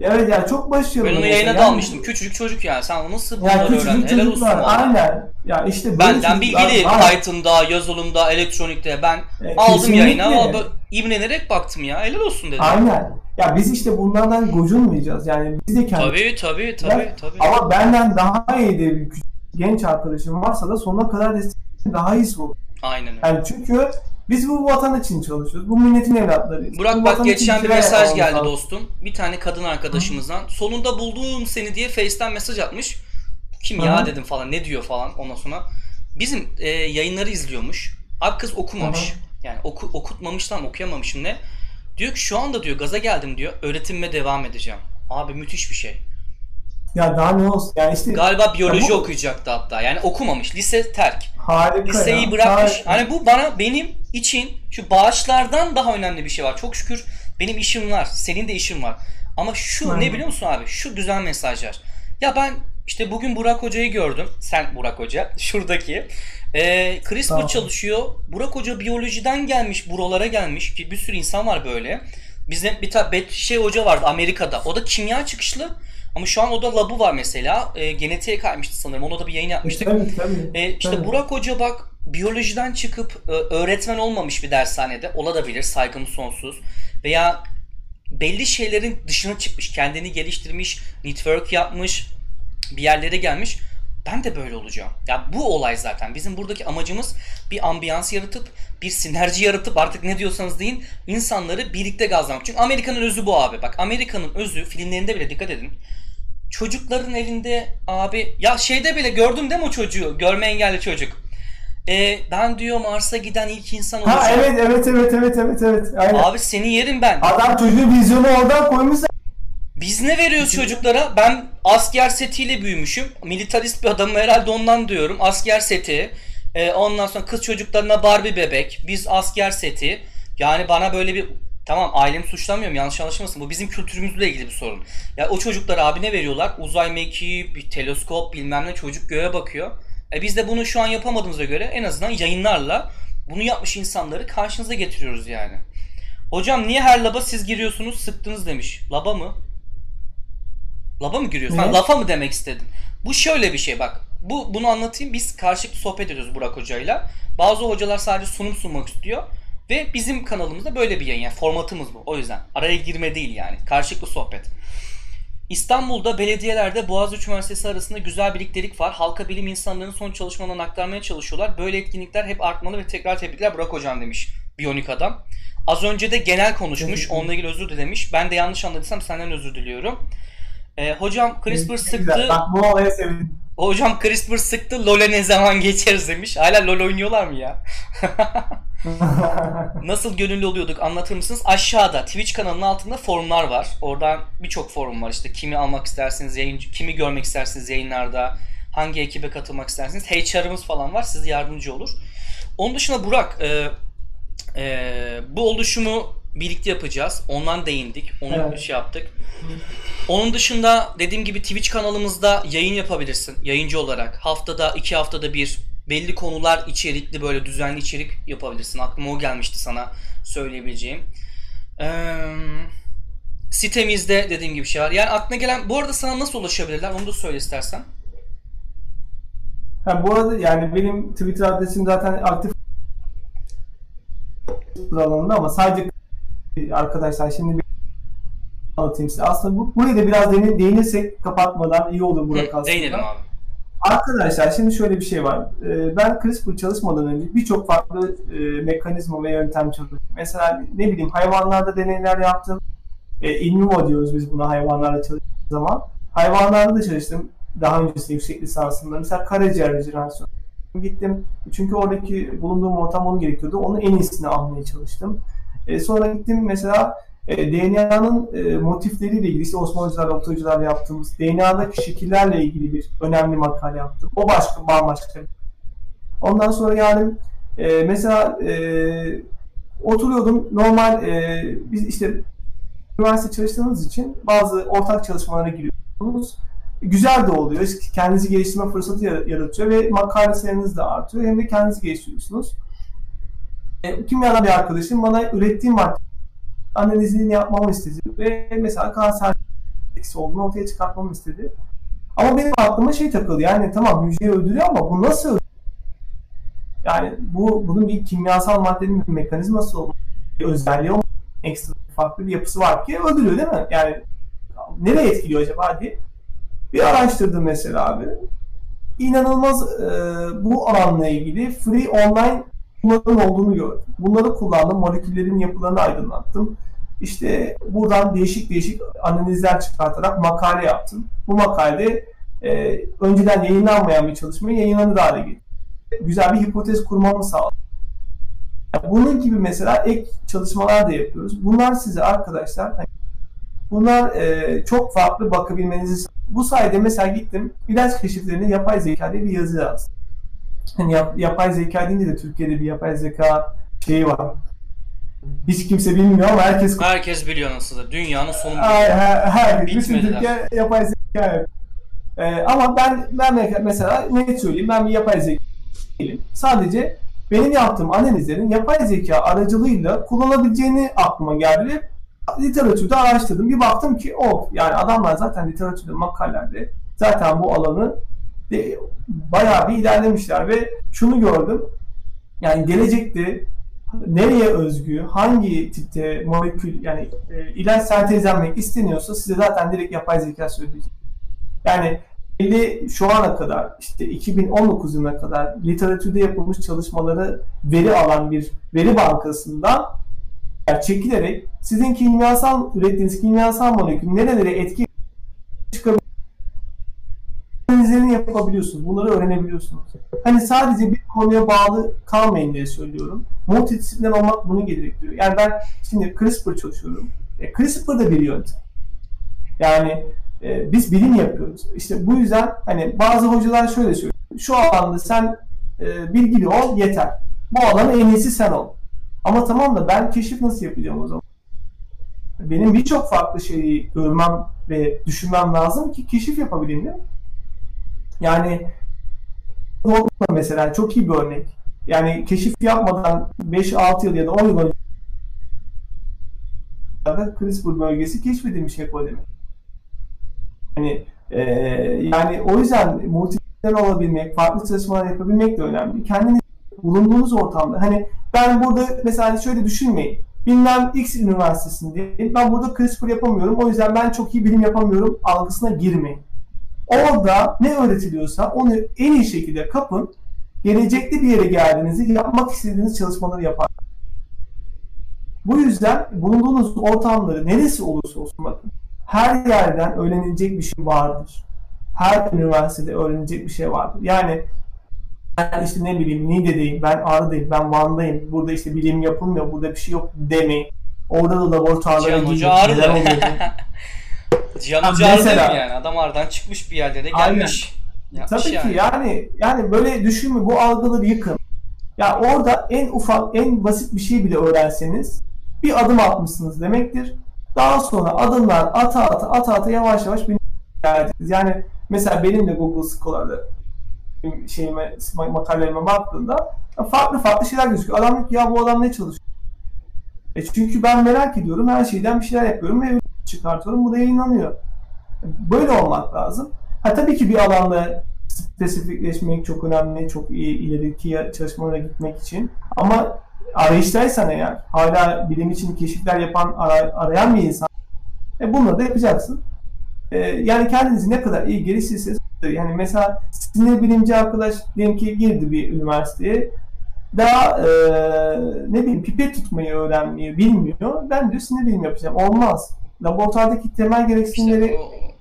Speaker 1: Evet yani çok başarılı.
Speaker 2: Ben onu yayına yani. dalmıştım. Küçücük çocuk yani. Sen nasıl bunları yani öğrendin?
Speaker 1: Helal olsun. Aynen. Ya işte
Speaker 2: Benden bilgili. Python'da, yazılımda, elektronikte ben e, aldım yayına. Ama imrenerek baktım ya. Helal olsun dedim.
Speaker 1: Aynen. Ya biz işte bunlardan gocunmayacağız. Yani biz de kendi...
Speaker 2: Tabii tabii tabii. tabii.
Speaker 1: Ama benden daha iyi de bir genç arkadaşım varsa da sonuna kadar destek daha iyisi olur.
Speaker 2: Aynen
Speaker 1: öyle. Yani çünkü biz bu vatan için çalışıyoruz. Bu milletin evlatlarıyız.
Speaker 2: Burak bu bak geçen bir mesaj geldi lazım. dostum. Bir tane kadın arkadaşımızdan. Hı. Sonunda buldum seni diye Face'ten mesaj atmış. Kim Hı. ya dedim falan ne diyor falan ondan sonra. Bizim e, yayınları izliyormuş. Abi kız okumamış. Hı. Yani oku, okutmamıştan okuyamamışım ne. Diyor ki şu anda diyor gaza geldim diyor. Öğretimime devam edeceğim. Abi müthiş bir şey.
Speaker 1: Ya daha ne olsun yani işte.
Speaker 2: Galiba biyoloji bu... okuyacaktı hatta. Yani okumamış. Lise terk.
Speaker 1: Harika
Speaker 2: Liseyi ya. bırakmış. Harika. Hani bu bana benim için şu bağışlardan daha önemli bir şey var. Çok şükür benim işim var. Senin de işin var. Ama şu Aynen. ne biliyor musun abi? Şu güzel mesajlar. Ya ben işte bugün Burak Hoca'yı gördüm. Sen Burak Hoca. Şuradaki. Ee, CRISPR tamam. çalışıyor. Burak Hoca biyolojiden gelmiş. Buralara gelmiş. Ki bir sürü insan var böyle. Bizim bir tane şey hoca vardı Amerika'da. O da kimya çıkışlı. Ama şu an o da labı var mesela. E, genetiğe kaymıştı sanırım. Ona da bir yayın yapmıştık.
Speaker 1: Tabii tabii.
Speaker 2: E, işte tabii. Burak Hoca bak biyolojiden çıkıp e, öğretmen olmamış bir dershanede olabilir. Saygımız sonsuz. Veya belli şeylerin dışına çıkmış. Kendini geliştirmiş. Network yapmış. Bir yerlere gelmiş. Ben de böyle olacağım. Ya bu olay zaten. Bizim buradaki amacımız bir ambiyans yaratıp, bir sinerji yaratıp artık ne diyorsanız deyin insanları birlikte gazlamak. Çünkü Amerika'nın özü bu abi. Bak Amerika'nın özü filmlerinde bile dikkat edin çocukların elinde abi ya şeyde bile gördüm değil mi o çocuğu? Görme engelli çocuk. Ee, ben diyor Mars'a giden ilk insan olacağım.
Speaker 1: Ha evet evet evet evet evet evet. Aynen.
Speaker 2: Abi seni yerim ben.
Speaker 1: Adam çocuğun vizyonu oradan koymuş.
Speaker 2: Biz ne veriyoruz çocuklara? Ben asker setiyle büyümüşüm. Militarist bir adamım herhalde ondan diyorum. Asker seti. Ee, ondan sonra kız çocuklarına Barbie bebek. Biz asker seti. Yani bana böyle bir Tamam ailemi suçlamıyorum yanlış anlaşılmasın. Bu bizim kültürümüzle ilgili bir sorun. Ya o çocuklar abi ne veriyorlar? Uzay mekiği, bir teleskop bilmem ne çocuk göğe bakıyor. E biz de bunu şu an yapamadığımıza göre en azından yayınlarla bunu yapmış insanları karşınıza getiriyoruz yani. Hocam niye her laba siz giriyorsunuz sıktınız demiş. Laba mı? Laba mı giriyorsun? Ha, lafa mı demek istedin? Bu şöyle bir şey bak. Bu bunu anlatayım. Biz karşılıklı sohbet ediyoruz Burak Hoca'yla. Bazı hocalar sadece sunum sunmak istiyor. Ve bizim kanalımızda böyle bir yayın. Yani formatımız bu. O yüzden. Araya girme değil yani. Karşılıklı sohbet. İstanbul'da belediyelerde Boğaziçi Üniversitesi arasında güzel birliktelik var. Halka bilim insanlarının son çalışmalarını aktarmaya çalışıyorlar. Böyle etkinlikler hep artmalı ve tekrar tebrikler Burak Hocam demiş Biyonik Adam. Az önce de genel konuşmuş. Onunla ilgili özür dilemiş. Ben de yanlış anladıysam senden özür diliyorum. Ee, hocam CRISPR sıktı.
Speaker 1: Bak bu olaya sevindim.
Speaker 2: Hocam CRISPR sıktı. LoL'e ne zaman geçeriz demiş. Hala LoL oynuyorlar mı ya? Nasıl gönüllü oluyorduk anlatır mısınız? Aşağıda Twitch kanalının altında forumlar var. Oradan birçok forum var işte kimi almak isterseniz yayın, kimi görmek isterseniz yayınlarda, hangi ekibe katılmak isterseniz HR'ımız falan var size yardımcı olur. Onun dışında Burak e, e, bu oluşumu birlikte yapacağız. Ondan değindik. Onu evet. şey yaptık. Onun dışında dediğim gibi Twitch kanalımızda yayın yapabilirsin. Yayıncı olarak. Haftada iki haftada bir belli konular içerikli böyle düzenli içerik yapabilirsin. Aklıma o gelmişti sana söyleyebileceğim. Ee, sitemizde dediğim gibi şey var. Yani aklına gelen bu arada sana nasıl ulaşabilirler onu da söyle istersen.
Speaker 1: Ha, bu arada yani benim Twitter adresim zaten aktif alanında ama sadece arkadaşlar şimdi bir anlatayım size. Aslında bu, burayı da biraz değinirsek kapatmadan iyi olur Burak aslında.
Speaker 2: Değinelim abi.
Speaker 1: Arkadaşlar şimdi şöyle bir şey var. Ee, ben CRISPR çalışmadan önce birçok farklı e, mekanizma ve yöntem çalıştım. Mesela ne bileyim hayvanlarda deneyler yaptım. E, in diyoruz biz buna hayvanlarla çalıştığımız zaman. Hayvanlarda da çalıştım. Daha öncesinde yüksek lisansında. Mesela karaciğer rejenerasyonu. Gittim. Çünkü oradaki bulunduğum ortam onu gerekiyordu. Onun en iyisini almaya çalıştım. E, sonra gittim mesela e, DNA'nın e, motifleriyle ilgili işte Osmanlıcılar, doktorcular yaptığımız DNA'daki şekillerle ilgili bir önemli makale yaptım. O başka bambaşka. Ondan sonra yani e, mesela e, oturuyordum normal e, biz işte üniversite çalıştığınız için bazı ortak çalışmalara giriyorsunuz. Güzel de oluyor. Kendinizi geliştirme fırsatı yaratıyor ve makale sayınız da artıyor. Hem de kendinizi geliştiriyorsunuz. E, kimyadan bir arkadaşım bana ürettiğim madde analizini yapmamı istedi ve mesela kanser etkisi olduğunu ortaya çıkartmamı istedi. Ama benim aklıma şey takıldı yani tamam hücreyi öldürüyor ama bu nasıl? Yani bu bunun bir kimyasal maddenin bir mekanizması olmalı, bir özelliği olmalı, ekstra farklı bir yapısı var ki öldürüyor değil mi? Yani nereye etkiliyor acaba diye bir araştırdım mesela abi. İnanılmaz e, bu alanla ilgili free online bunların olduğunu gördüm. Bunları kullandım, moleküllerin yapılarını aydınlattım. İşte buradan değişik değişik analizler çıkartarak makale yaptım. Bu makalede e, önceden yayınlanmayan bir çalışmayı yayınlanır hale getirdim. Güzel bir hipotez kurmamı sağladı. Bunun gibi mesela ek çalışmalar da yapıyoruz. Bunlar size arkadaşlar hani bunlar e, çok farklı bakabilmenizi bu sayede mesela gittim ilaç keşiflerini yapay zeka diye bir yazı yazdım. Hani yap, yapay zeka deyince de Türkiye'de bir yapay zeka şeyi var. Hiç kimse bilmiyor ama herkes
Speaker 2: herkes biliyor nasıl da dünyanın sonu
Speaker 1: her, her, her bütün Türkiye yapay zeka ee, ama ben ben mesela ne söyleyeyim ben bir yapay zeka değilim. Sadece benim yaptığım analizlerin yapay zeka aracılığıyla kullanabileceğini aklıma geldi literatürde araştırdım. Bir baktım ki o yani adamlar zaten literatürde makalelerde zaten bu alanı bayağı bir ilerlemişler ve şunu gördüm. Yani gelecekte nereye özgü, hangi tipte molekül yani e, ilaç sentezlenmek isteniyorsa size zaten direkt yapay zeka söyleyecek. Yani 50 şu ana kadar işte 2019 yılına kadar literatürde yapılmış çalışmaları veri alan bir veri bankasından çekilerek sizin kimyasal ürettiğiniz kimyasal molekül nerelere etki analizlerini yapabiliyorsunuz. Bunları öğrenebiliyorsunuz. Hani sadece bir konuya bağlı kalmayın diye söylüyorum. Multidisipliner olmak bunu gerektiriyor. Yani ben şimdi CRISPR çalışıyorum. E, CRISPR da bir yöntem. Yani e, biz bilim yapıyoruz. İşte bu yüzden hani bazı hocalar şöyle söylüyor. Şu alanda sen e, bilgili ol yeter. Bu alanın en iyisi sen ol. Ama tamam da ben keşif nasıl yapacağım o zaman? Benim birçok farklı şeyi görmem ve düşünmem lazım ki keşif yapabileyim ya. Yani mesela çok iyi bir örnek. Yani keşif yapmadan 5-6 yıl ya da 10 yıl önce CRISPR bölgesi keşfedilmiş demek. Yani, e, yani o yüzden multidisipliner olabilmek, farklı çalışmalar yapabilmek de önemli. Kendiniz bulunduğunuz ortamda hani ben burada mesela şöyle düşünmeyin. Bilmem X üniversitesindeyim. Ben burada CRISPR yapamıyorum. O yüzden ben çok iyi bilim yapamıyorum algısına girmeyin. Orada ne öğretiliyorsa onu en iyi şekilde kapın. Gelecekte bir yere geldiğinizde yapmak istediğiniz çalışmaları yapar. Bu yüzden bulunduğunuz ortamları neresi olursa olsun bakın. Her yerden öğrenilecek bir şey vardır. Her üniversitede öğrenilecek bir şey vardır. Yani ben işte ne bileyim Niğde'deyim, ben Ağrı'dayım, ben Van'dayım, burada işte bilim yapılmıyor, burada bir şey yok demeyin. Orada da laboratuvarlara
Speaker 2: Hoca Ağrı'da. Hoca Ağrı'da yani. Adam Ağrı'dan çıkmış bir yerlere gelmiş.
Speaker 1: Aynen. Tabii yani. ki yani yani böyle düşünme bu algıları yıkın. Ya orada en ufak en basit bir şey bile öğrenseniz bir adım atmışsınız demektir. Daha sonra adımlar ata ata ata ata yavaş yavaş bir yani mesela benim de Google Scholar'da şeyime, makalelerime baktığında farklı farklı şeyler gözüküyor. Adam diyor ki ya bu adam ne çalışıyor? E çünkü ben merak ediyorum. Her şeyden bir şeyler yapıyorum ve çıkartıyorum. Bu da yayınlanıyor. Böyle olmak lazım. Ha tabii ki bir alanda spesifikleşmek çok önemli. Çok iyi ileriki çalışmalara gitmek için. Ama arayıştaysan eğer hala bilim için keşifler yapan arayan bir insan e bunları da yapacaksın. E, yani kendinizi ne kadar iyi geliştirirseniz yani mesela sinir bilimci arkadaş diyelim ki girdi bir üniversiteye daha e, ne bileyim pipet tutmayı öğrenmiyor, bilmiyor. Ben diyor sinir bilim yapacağım. Olmaz. Laboratuvardaki temel gereksinimleri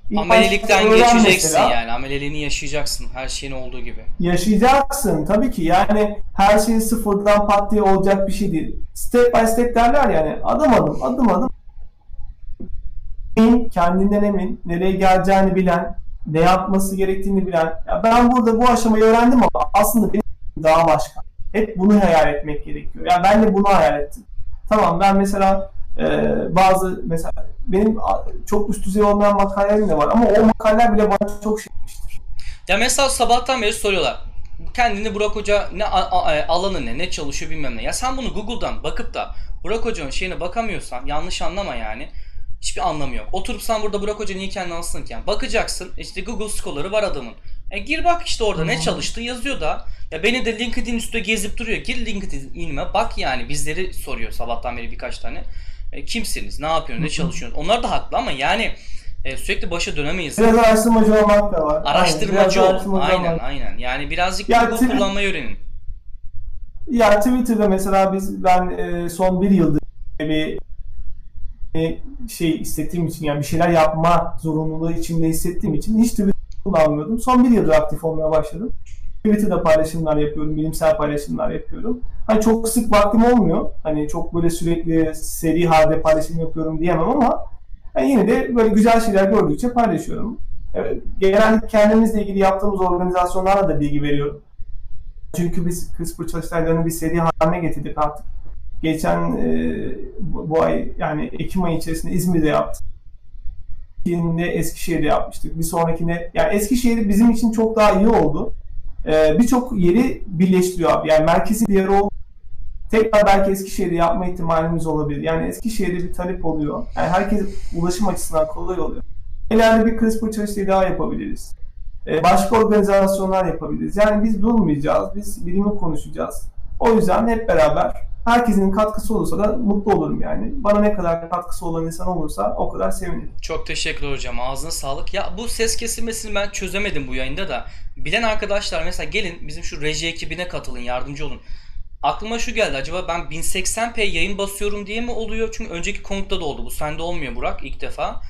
Speaker 2: işte amelilikten geçeceksin mesela. yani. Ameliliğini yaşayacaksın her şeyin olduğu gibi.
Speaker 1: Yaşayacaksın tabii ki. Yani her şey sıfırdan pat diye olacak bir şey değil. Step by step derler yani. Adım adım, adım adım. Kendinden emin, nereye geleceğini bilen, ne yapması gerektiğini bilen. Ya ben burada bu aşamayı öğrendim ama aslında benim daha başka. Hep bunu hayal etmek gerekiyor. Yani ben de bunu hayal ettim. Tamam ben mesela e, bazı mesela benim çok üst düzey olmayan makalelerim de var ama o makaleler bile bana çok şey
Speaker 2: Ya mesela sabahtan beri soruyorlar. kendini Burak Hoca ne e, alanı ne ne çalışıyor bilmem ne. Ya sen bunu Google'dan bakıp da Burak Hoca'nın şeyine bakamıyorsan yanlış anlama yani. Hiçbir anlamı yok. Oturup sen burada Burak Hoca niye kendini alsın ki? Yani bakacaksın işte Google Scholar'ı var adamın. E gir bak işte orada ne çalıştı yazıyor da. Ya beni de LinkedIn üstüne gezip duruyor. Gir LinkedIn'ime bak yani bizleri soruyor sabahtan beri birkaç tane. E, kimsiniz? Ne yapıyorsunuz? Ne çalışıyorsunuz? Onlar da haklı ama yani e, sürekli başa dönemeyiz.
Speaker 1: Biraz araştırmacı olmak da var.
Speaker 2: Araştırmacı aynen, ol. Aynen olmak. aynen. Yani birazcık ya, Google kullanmayı öğrenin.
Speaker 1: Ya Twitter'da mesela biz ben e, son bir yıldır bir e, şey hissettiğim için yani bir şeyler yapma zorunluluğu içinde hissettiğim için hiç Twitter kullanmıyordum. Son bir yıldır aktif olmaya başladım. Twitter'da paylaşımlar yapıyorum, bilimsel paylaşımlar yapıyorum. Hani çok sık vaktim olmuyor. Hani çok böyle sürekli seri halde paylaşım yapıyorum diyemem ama yani yine de böyle güzel şeyler gördükçe paylaşıyorum. Evet, genelde kendimizle ilgili yaptığımız organizasyonlarla da bilgi veriyorum. Çünkü biz CRISPR çalıştaylarını bir seri haline getirdik artık. Geçen e, bu, bu ay yani Ekim ayı içerisinde İzmir'de yaptık. Yine Eskişehir'de yapmıştık. Bir sonrakine yani Eskişehir bizim için çok daha iyi oldu. Ee, Birçok yeri birleştiriyor abi. Yani merkezi bir yer oldu. Tekrar belki Eskişehir'de yapma ihtimalimiz olabilir. Yani Eskişehir'de bir talep oluyor. Yani herkes ulaşım açısından kolay oluyor. İleride bir CRISPR çalıştayı daha yapabiliriz. Ee, başka organizasyonlar yapabiliriz. Yani biz durmayacağız. Biz bilimi konuşacağız. O yüzden hep beraber herkesin katkısı olursa da mutlu olurum yani. Bana ne kadar katkısı olan insan olursa o kadar sevinirim.
Speaker 2: Çok teşekkür hocam. Ağzına sağlık. Ya bu ses kesilmesini ben çözemedim bu yayında da. Bilen arkadaşlar mesela gelin bizim şu reji ekibine katılın, yardımcı olun. Aklıma şu geldi. Acaba ben 1080p yayın basıyorum diye mi oluyor? Çünkü önceki konukta da oldu. Bu sende olmuyor Burak ilk defa.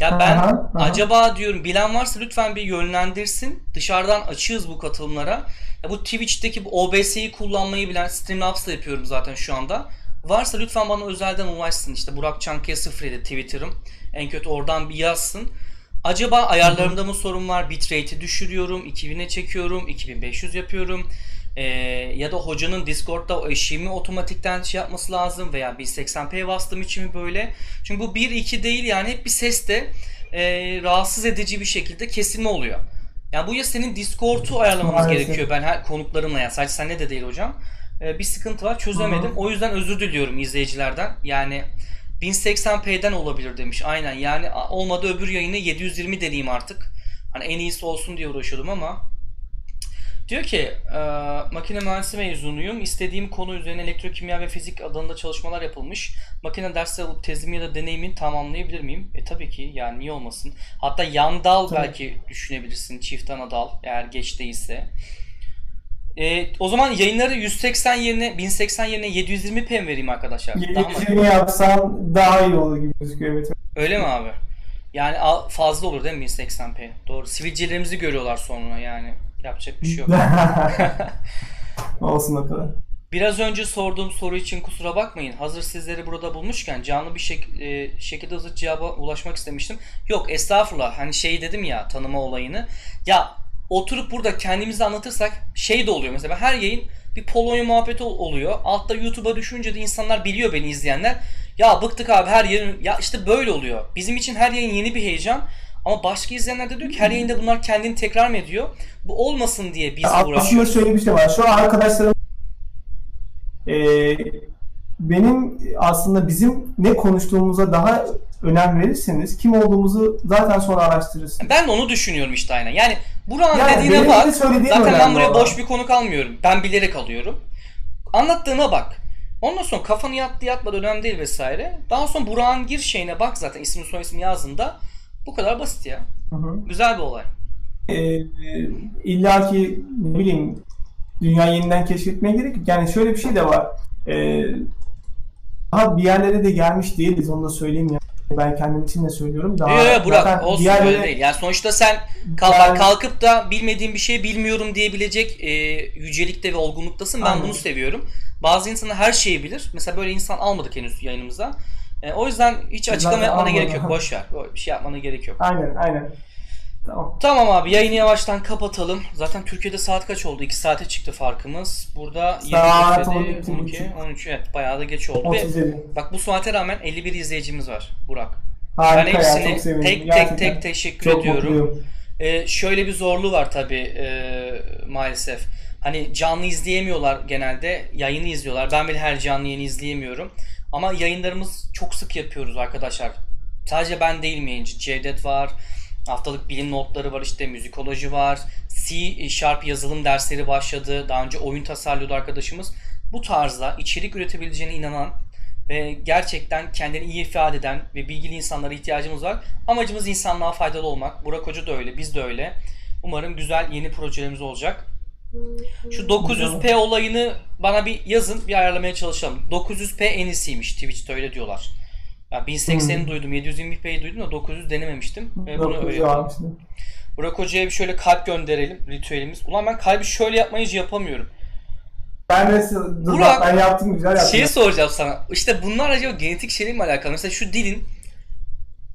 Speaker 2: Ya ben aha, aha. acaba diyorum bilen varsa lütfen bir yönlendirsin. Dışarıdan açığız bu katılımlara. Ya bu Twitch'teki bu OBS'yi kullanmayı bilen Streamlabs'da yapıyorum zaten şu anda. Varsa lütfen bana özelden ulaşsın. İşte Burak Çankaya 07 Twitter'ım. En kötü oradan bir yazsın. Acaba ayarlarımda mı sorun var? Bitrate'i düşürüyorum. 2000'e çekiyorum. 2500 yapıyorum. Ee, ya da hocanın Discord'da o eşiğimi otomatikten şey yapması lazım veya 1080p bastığım için mi böyle? Çünkü bu 1-2 değil yani hep bir seste e, rahatsız edici bir şekilde kesilme oluyor. Yani bu ya senin Discord'u ayarlamamız Maalesef. gerekiyor ben her konuklarımla ya sadece sen ne de değil hocam. Ee, bir sıkıntı var çözemedim. Hı-hı. O yüzden özür diliyorum izleyicilerden. Yani 1080p'den olabilir demiş. Aynen yani olmadı öbür yayını 720 deneyeyim artık. Hani en iyisi olsun diye uğraşıyordum ama Diyor ki e, makine mühendisi mezunuyum. İstediğim konu üzerine elektrokimya ve fizik alanında çalışmalar yapılmış. Makine dersleri alıp tezimi ya da deneyimin tamamlayabilir miyim? E tabii ki yani niye olmasın. Hatta yan dal tabii. belki düşünebilirsin. Çift ana dal eğer geç değilse. E, o zaman yayınları 180 yerine 1080 yerine 720p mi vereyim arkadaşlar?
Speaker 1: 720 yapsam daha iyi olur gibi gözüküyor. Evet.
Speaker 2: Öyle mi abi? Yani fazla olur değil mi 1080p? Doğru. Sivilcelerimizi görüyorlar sonra yani. Yapacak bir şey yok.
Speaker 1: Olsun o kadar.
Speaker 2: Biraz önce sorduğum soru için kusura bakmayın. Hazır sizleri burada bulmuşken canlı bir şek- e, şekilde hızlı cevaba ulaşmak istemiştim. Yok estağfurullah. Hani şey dedim ya tanıma olayını. Ya oturup burada kendimizi anlatırsak şey de oluyor. Mesela her yayın bir Polonya muhabbeti oluyor. Altta YouTube'a düşünce de insanlar biliyor beni izleyenler. Ya bıktık abi her yayın. Ya işte böyle oluyor. Bizim için her yayın yeni bir heyecan. Ama başka izleyenler de diyor ki her yayında bunlar kendini tekrar mı ediyor? Bu olmasın diye biz
Speaker 1: Aslında
Speaker 2: uğraşıyoruz.
Speaker 1: Aslında şöyle bir şey var. Şu an arkadaşlarım e, benim aslında bizim ne konuştuğumuza daha önem verirseniz kim olduğumuzu zaten sonra araştırırsınız.
Speaker 2: Ben de onu düşünüyorum işte aynen. Yani Burak'ın yani dediğine bak. Zaten ben buraya boş bir konuk almıyorum. Ben bilerek alıyorum. Anlattığına bak. Ondan sonra kafanı yattı yatmadı önemli değil vesaire. Daha sonra Burak'ın gir şeyine bak zaten ismi soy ismi yazdığında bu kadar basit ya. Hı hı. Güzel bir olay.
Speaker 1: Ee, İlla ki ne bileyim dünya yeniden keşfetmeye gerek yok. Yani şöyle bir şey de var. Ee, daha bir yerlere de gelmiş değiliz onu da söyleyeyim ya. Ben kendim için de söylüyorum. Daha
Speaker 2: yok yok Burak olsun diğerlere... öyle değil. Yani sonuçta sen kalk, ben... kalkıp da bilmediğin bir şey bilmiyorum diyebilecek e, yücelikte ve olgunluktasın. Ben Anladım. bunu seviyorum. Bazı insanlar her şeyi bilir. Mesela böyle insan almadık henüz yayınımıza. E, o yüzden hiç açıklama yapmana gerek yok. Boş ver. Bir şey yapmana gerek yok.
Speaker 1: Aynen aynen. Tamam.
Speaker 2: Tamam abi yayını yavaştan kapatalım. Zaten Türkiye'de saat kaç oldu? 2 saate çıktı farkımız. Burada
Speaker 1: saat
Speaker 2: 12, 12, 13 evet bayağı da geç oldu. Ve bak bu saate rağmen 51 izleyicimiz var Burak.
Speaker 1: Harika
Speaker 2: ben hepsine ya, tek tek tek teşekkür çok ediyorum. Mutluyum. e, şöyle bir zorluğu var tabii e, maalesef. Hani canlı izleyemiyorlar genelde. Yayını izliyorlar. Ben bile her canlı yayını izleyemiyorum. Ama yayınlarımız çok sık yapıyoruz arkadaşlar. Sadece ben değilim yayıncı. Cevdet var. Haftalık bilim notları var işte müzikoloji var. C Sharp yazılım dersleri başladı. Daha önce oyun tasarlıyordu arkadaşımız. Bu tarzda içerik üretebileceğine inanan ve gerçekten kendini iyi ifade eden ve bilgili insanlara ihtiyacımız var. Amacımız insanlığa faydalı olmak. Burak Hoca da öyle, biz de öyle. Umarım güzel yeni projelerimiz olacak. Şu 900p olayını bana bir yazın, bir ayarlamaya çalışalım. 900p en iyisiymiş Twitch'te öyle diyorlar. Ya 1080'i hmm. duydum, 720p'yi duydum da 900 denememiştim. Ve bunu öğrettim. Burak Hoca'ya bir şöyle kalp gönderelim ritüelimiz. Ulan ben kalbi şöyle yapmayı hiç yapamıyorum.
Speaker 1: Ben de Burak, ben yaptım güzel yaptım.
Speaker 2: Şeyi soracağım sana. İşte bunlar acaba genetik şeyle mi alakalı? Mesela şu dilin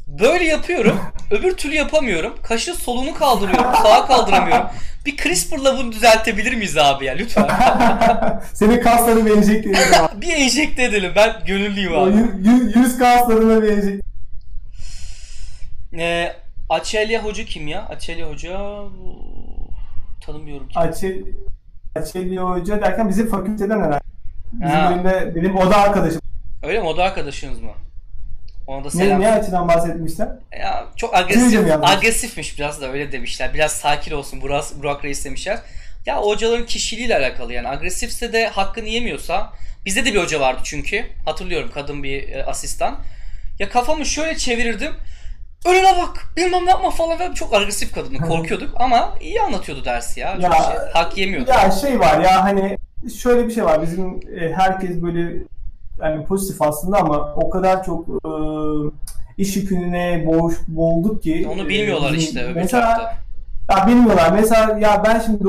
Speaker 2: böyle yapıyorum. öbür türlü yapamıyorum. Kaşı solunu kaldırıyorum. Sağa kaldıramıyorum. Bir CRISPR'la bunu düzeltebilir miyiz abi ya lütfen?
Speaker 1: Senin kaslarını bir enjekte edelim
Speaker 2: abi. bir enjekte edelim. Ben gönüllüyüm abi.
Speaker 1: Yüz, yüz kaslarına bir enjekte.
Speaker 2: Ee, Açelya Hoca kim ya? Açelya Hoca tanımıyorum
Speaker 1: ki. Açel Açelya Hoca derken bizim fakülteden herhalde. Bizim ha. bölümde benim oda arkadaşım.
Speaker 2: Öyle mi? Oda arkadaşınız mı?
Speaker 1: Ona da selam. Ne, ne açıdan bahsetmişler?
Speaker 2: Ya çok agresif, agresifmiş biraz da öyle demişler. Biraz sakin olsun Burak, Burak Reis demişler. Ya hocaların kişiliğiyle alakalı yani agresifse de hakkını yemiyorsa bizde de bir hoca vardı çünkü hatırlıyorum kadın bir e, asistan. Ya kafamı şöyle çevirirdim. Önüne bak bilmem ne yapma falan ve çok agresif kadın korkuyorduk ama iyi anlatıyordu dersi ya. ya şey, hak yemiyordu.
Speaker 1: Ya şey var ya hani şöyle bir şey var bizim e, herkes böyle yani pozitif aslında ama o kadar çok e, iş yükününe boğuş, boğulduk ki.
Speaker 2: Onu bilmiyorlar e, işte öbür mesela, tarafta.
Speaker 1: Ya bilmiyorlar. Mesela ya ben şimdi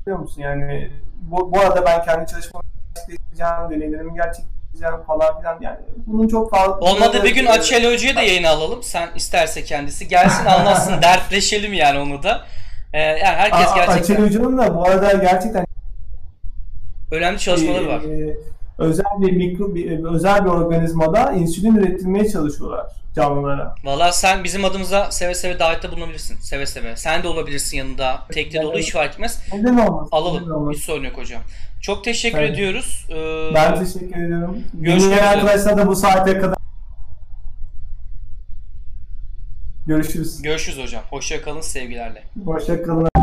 Speaker 1: biliyor musun yani bu, bu arada ben kendi çalışmamı gerçekleştireceğim, deneylerimi gerçekleştireceğim falan filan yani bunun çok fazla...
Speaker 2: Olmadı bir gün Açel Hoca'yı da yayına alalım. Sen isterse kendisi gelsin anlatsın dertleşelim yani onu da. Ee, yani herkes gerçekten...
Speaker 1: Açel Hoca'nın da bu arada gerçekten
Speaker 2: önemli çalışmaları var.
Speaker 1: Ee, özel bir mikro bir, özel bir organizmada insülin üretilmeye çalışıyorlar canlılara.
Speaker 2: Valla sen bizim adımıza seve seve davette bulunabilirsin. Seve seve. Sen de olabilirsin yanında. Tekli dolu iş fark etmez.
Speaker 1: Neden olmaz?
Speaker 2: Alalım. Olmaz. Hiç sorun yok hocam. Çok teşekkür evet. ediyoruz.
Speaker 1: Ee, ben teşekkür ediyorum. Görüşmek arkadaşlar da bu saate kadar Görüşürüz.
Speaker 2: Görüşürüz hocam. Hoşça kalın sevgilerle.
Speaker 1: Hoşça kalın.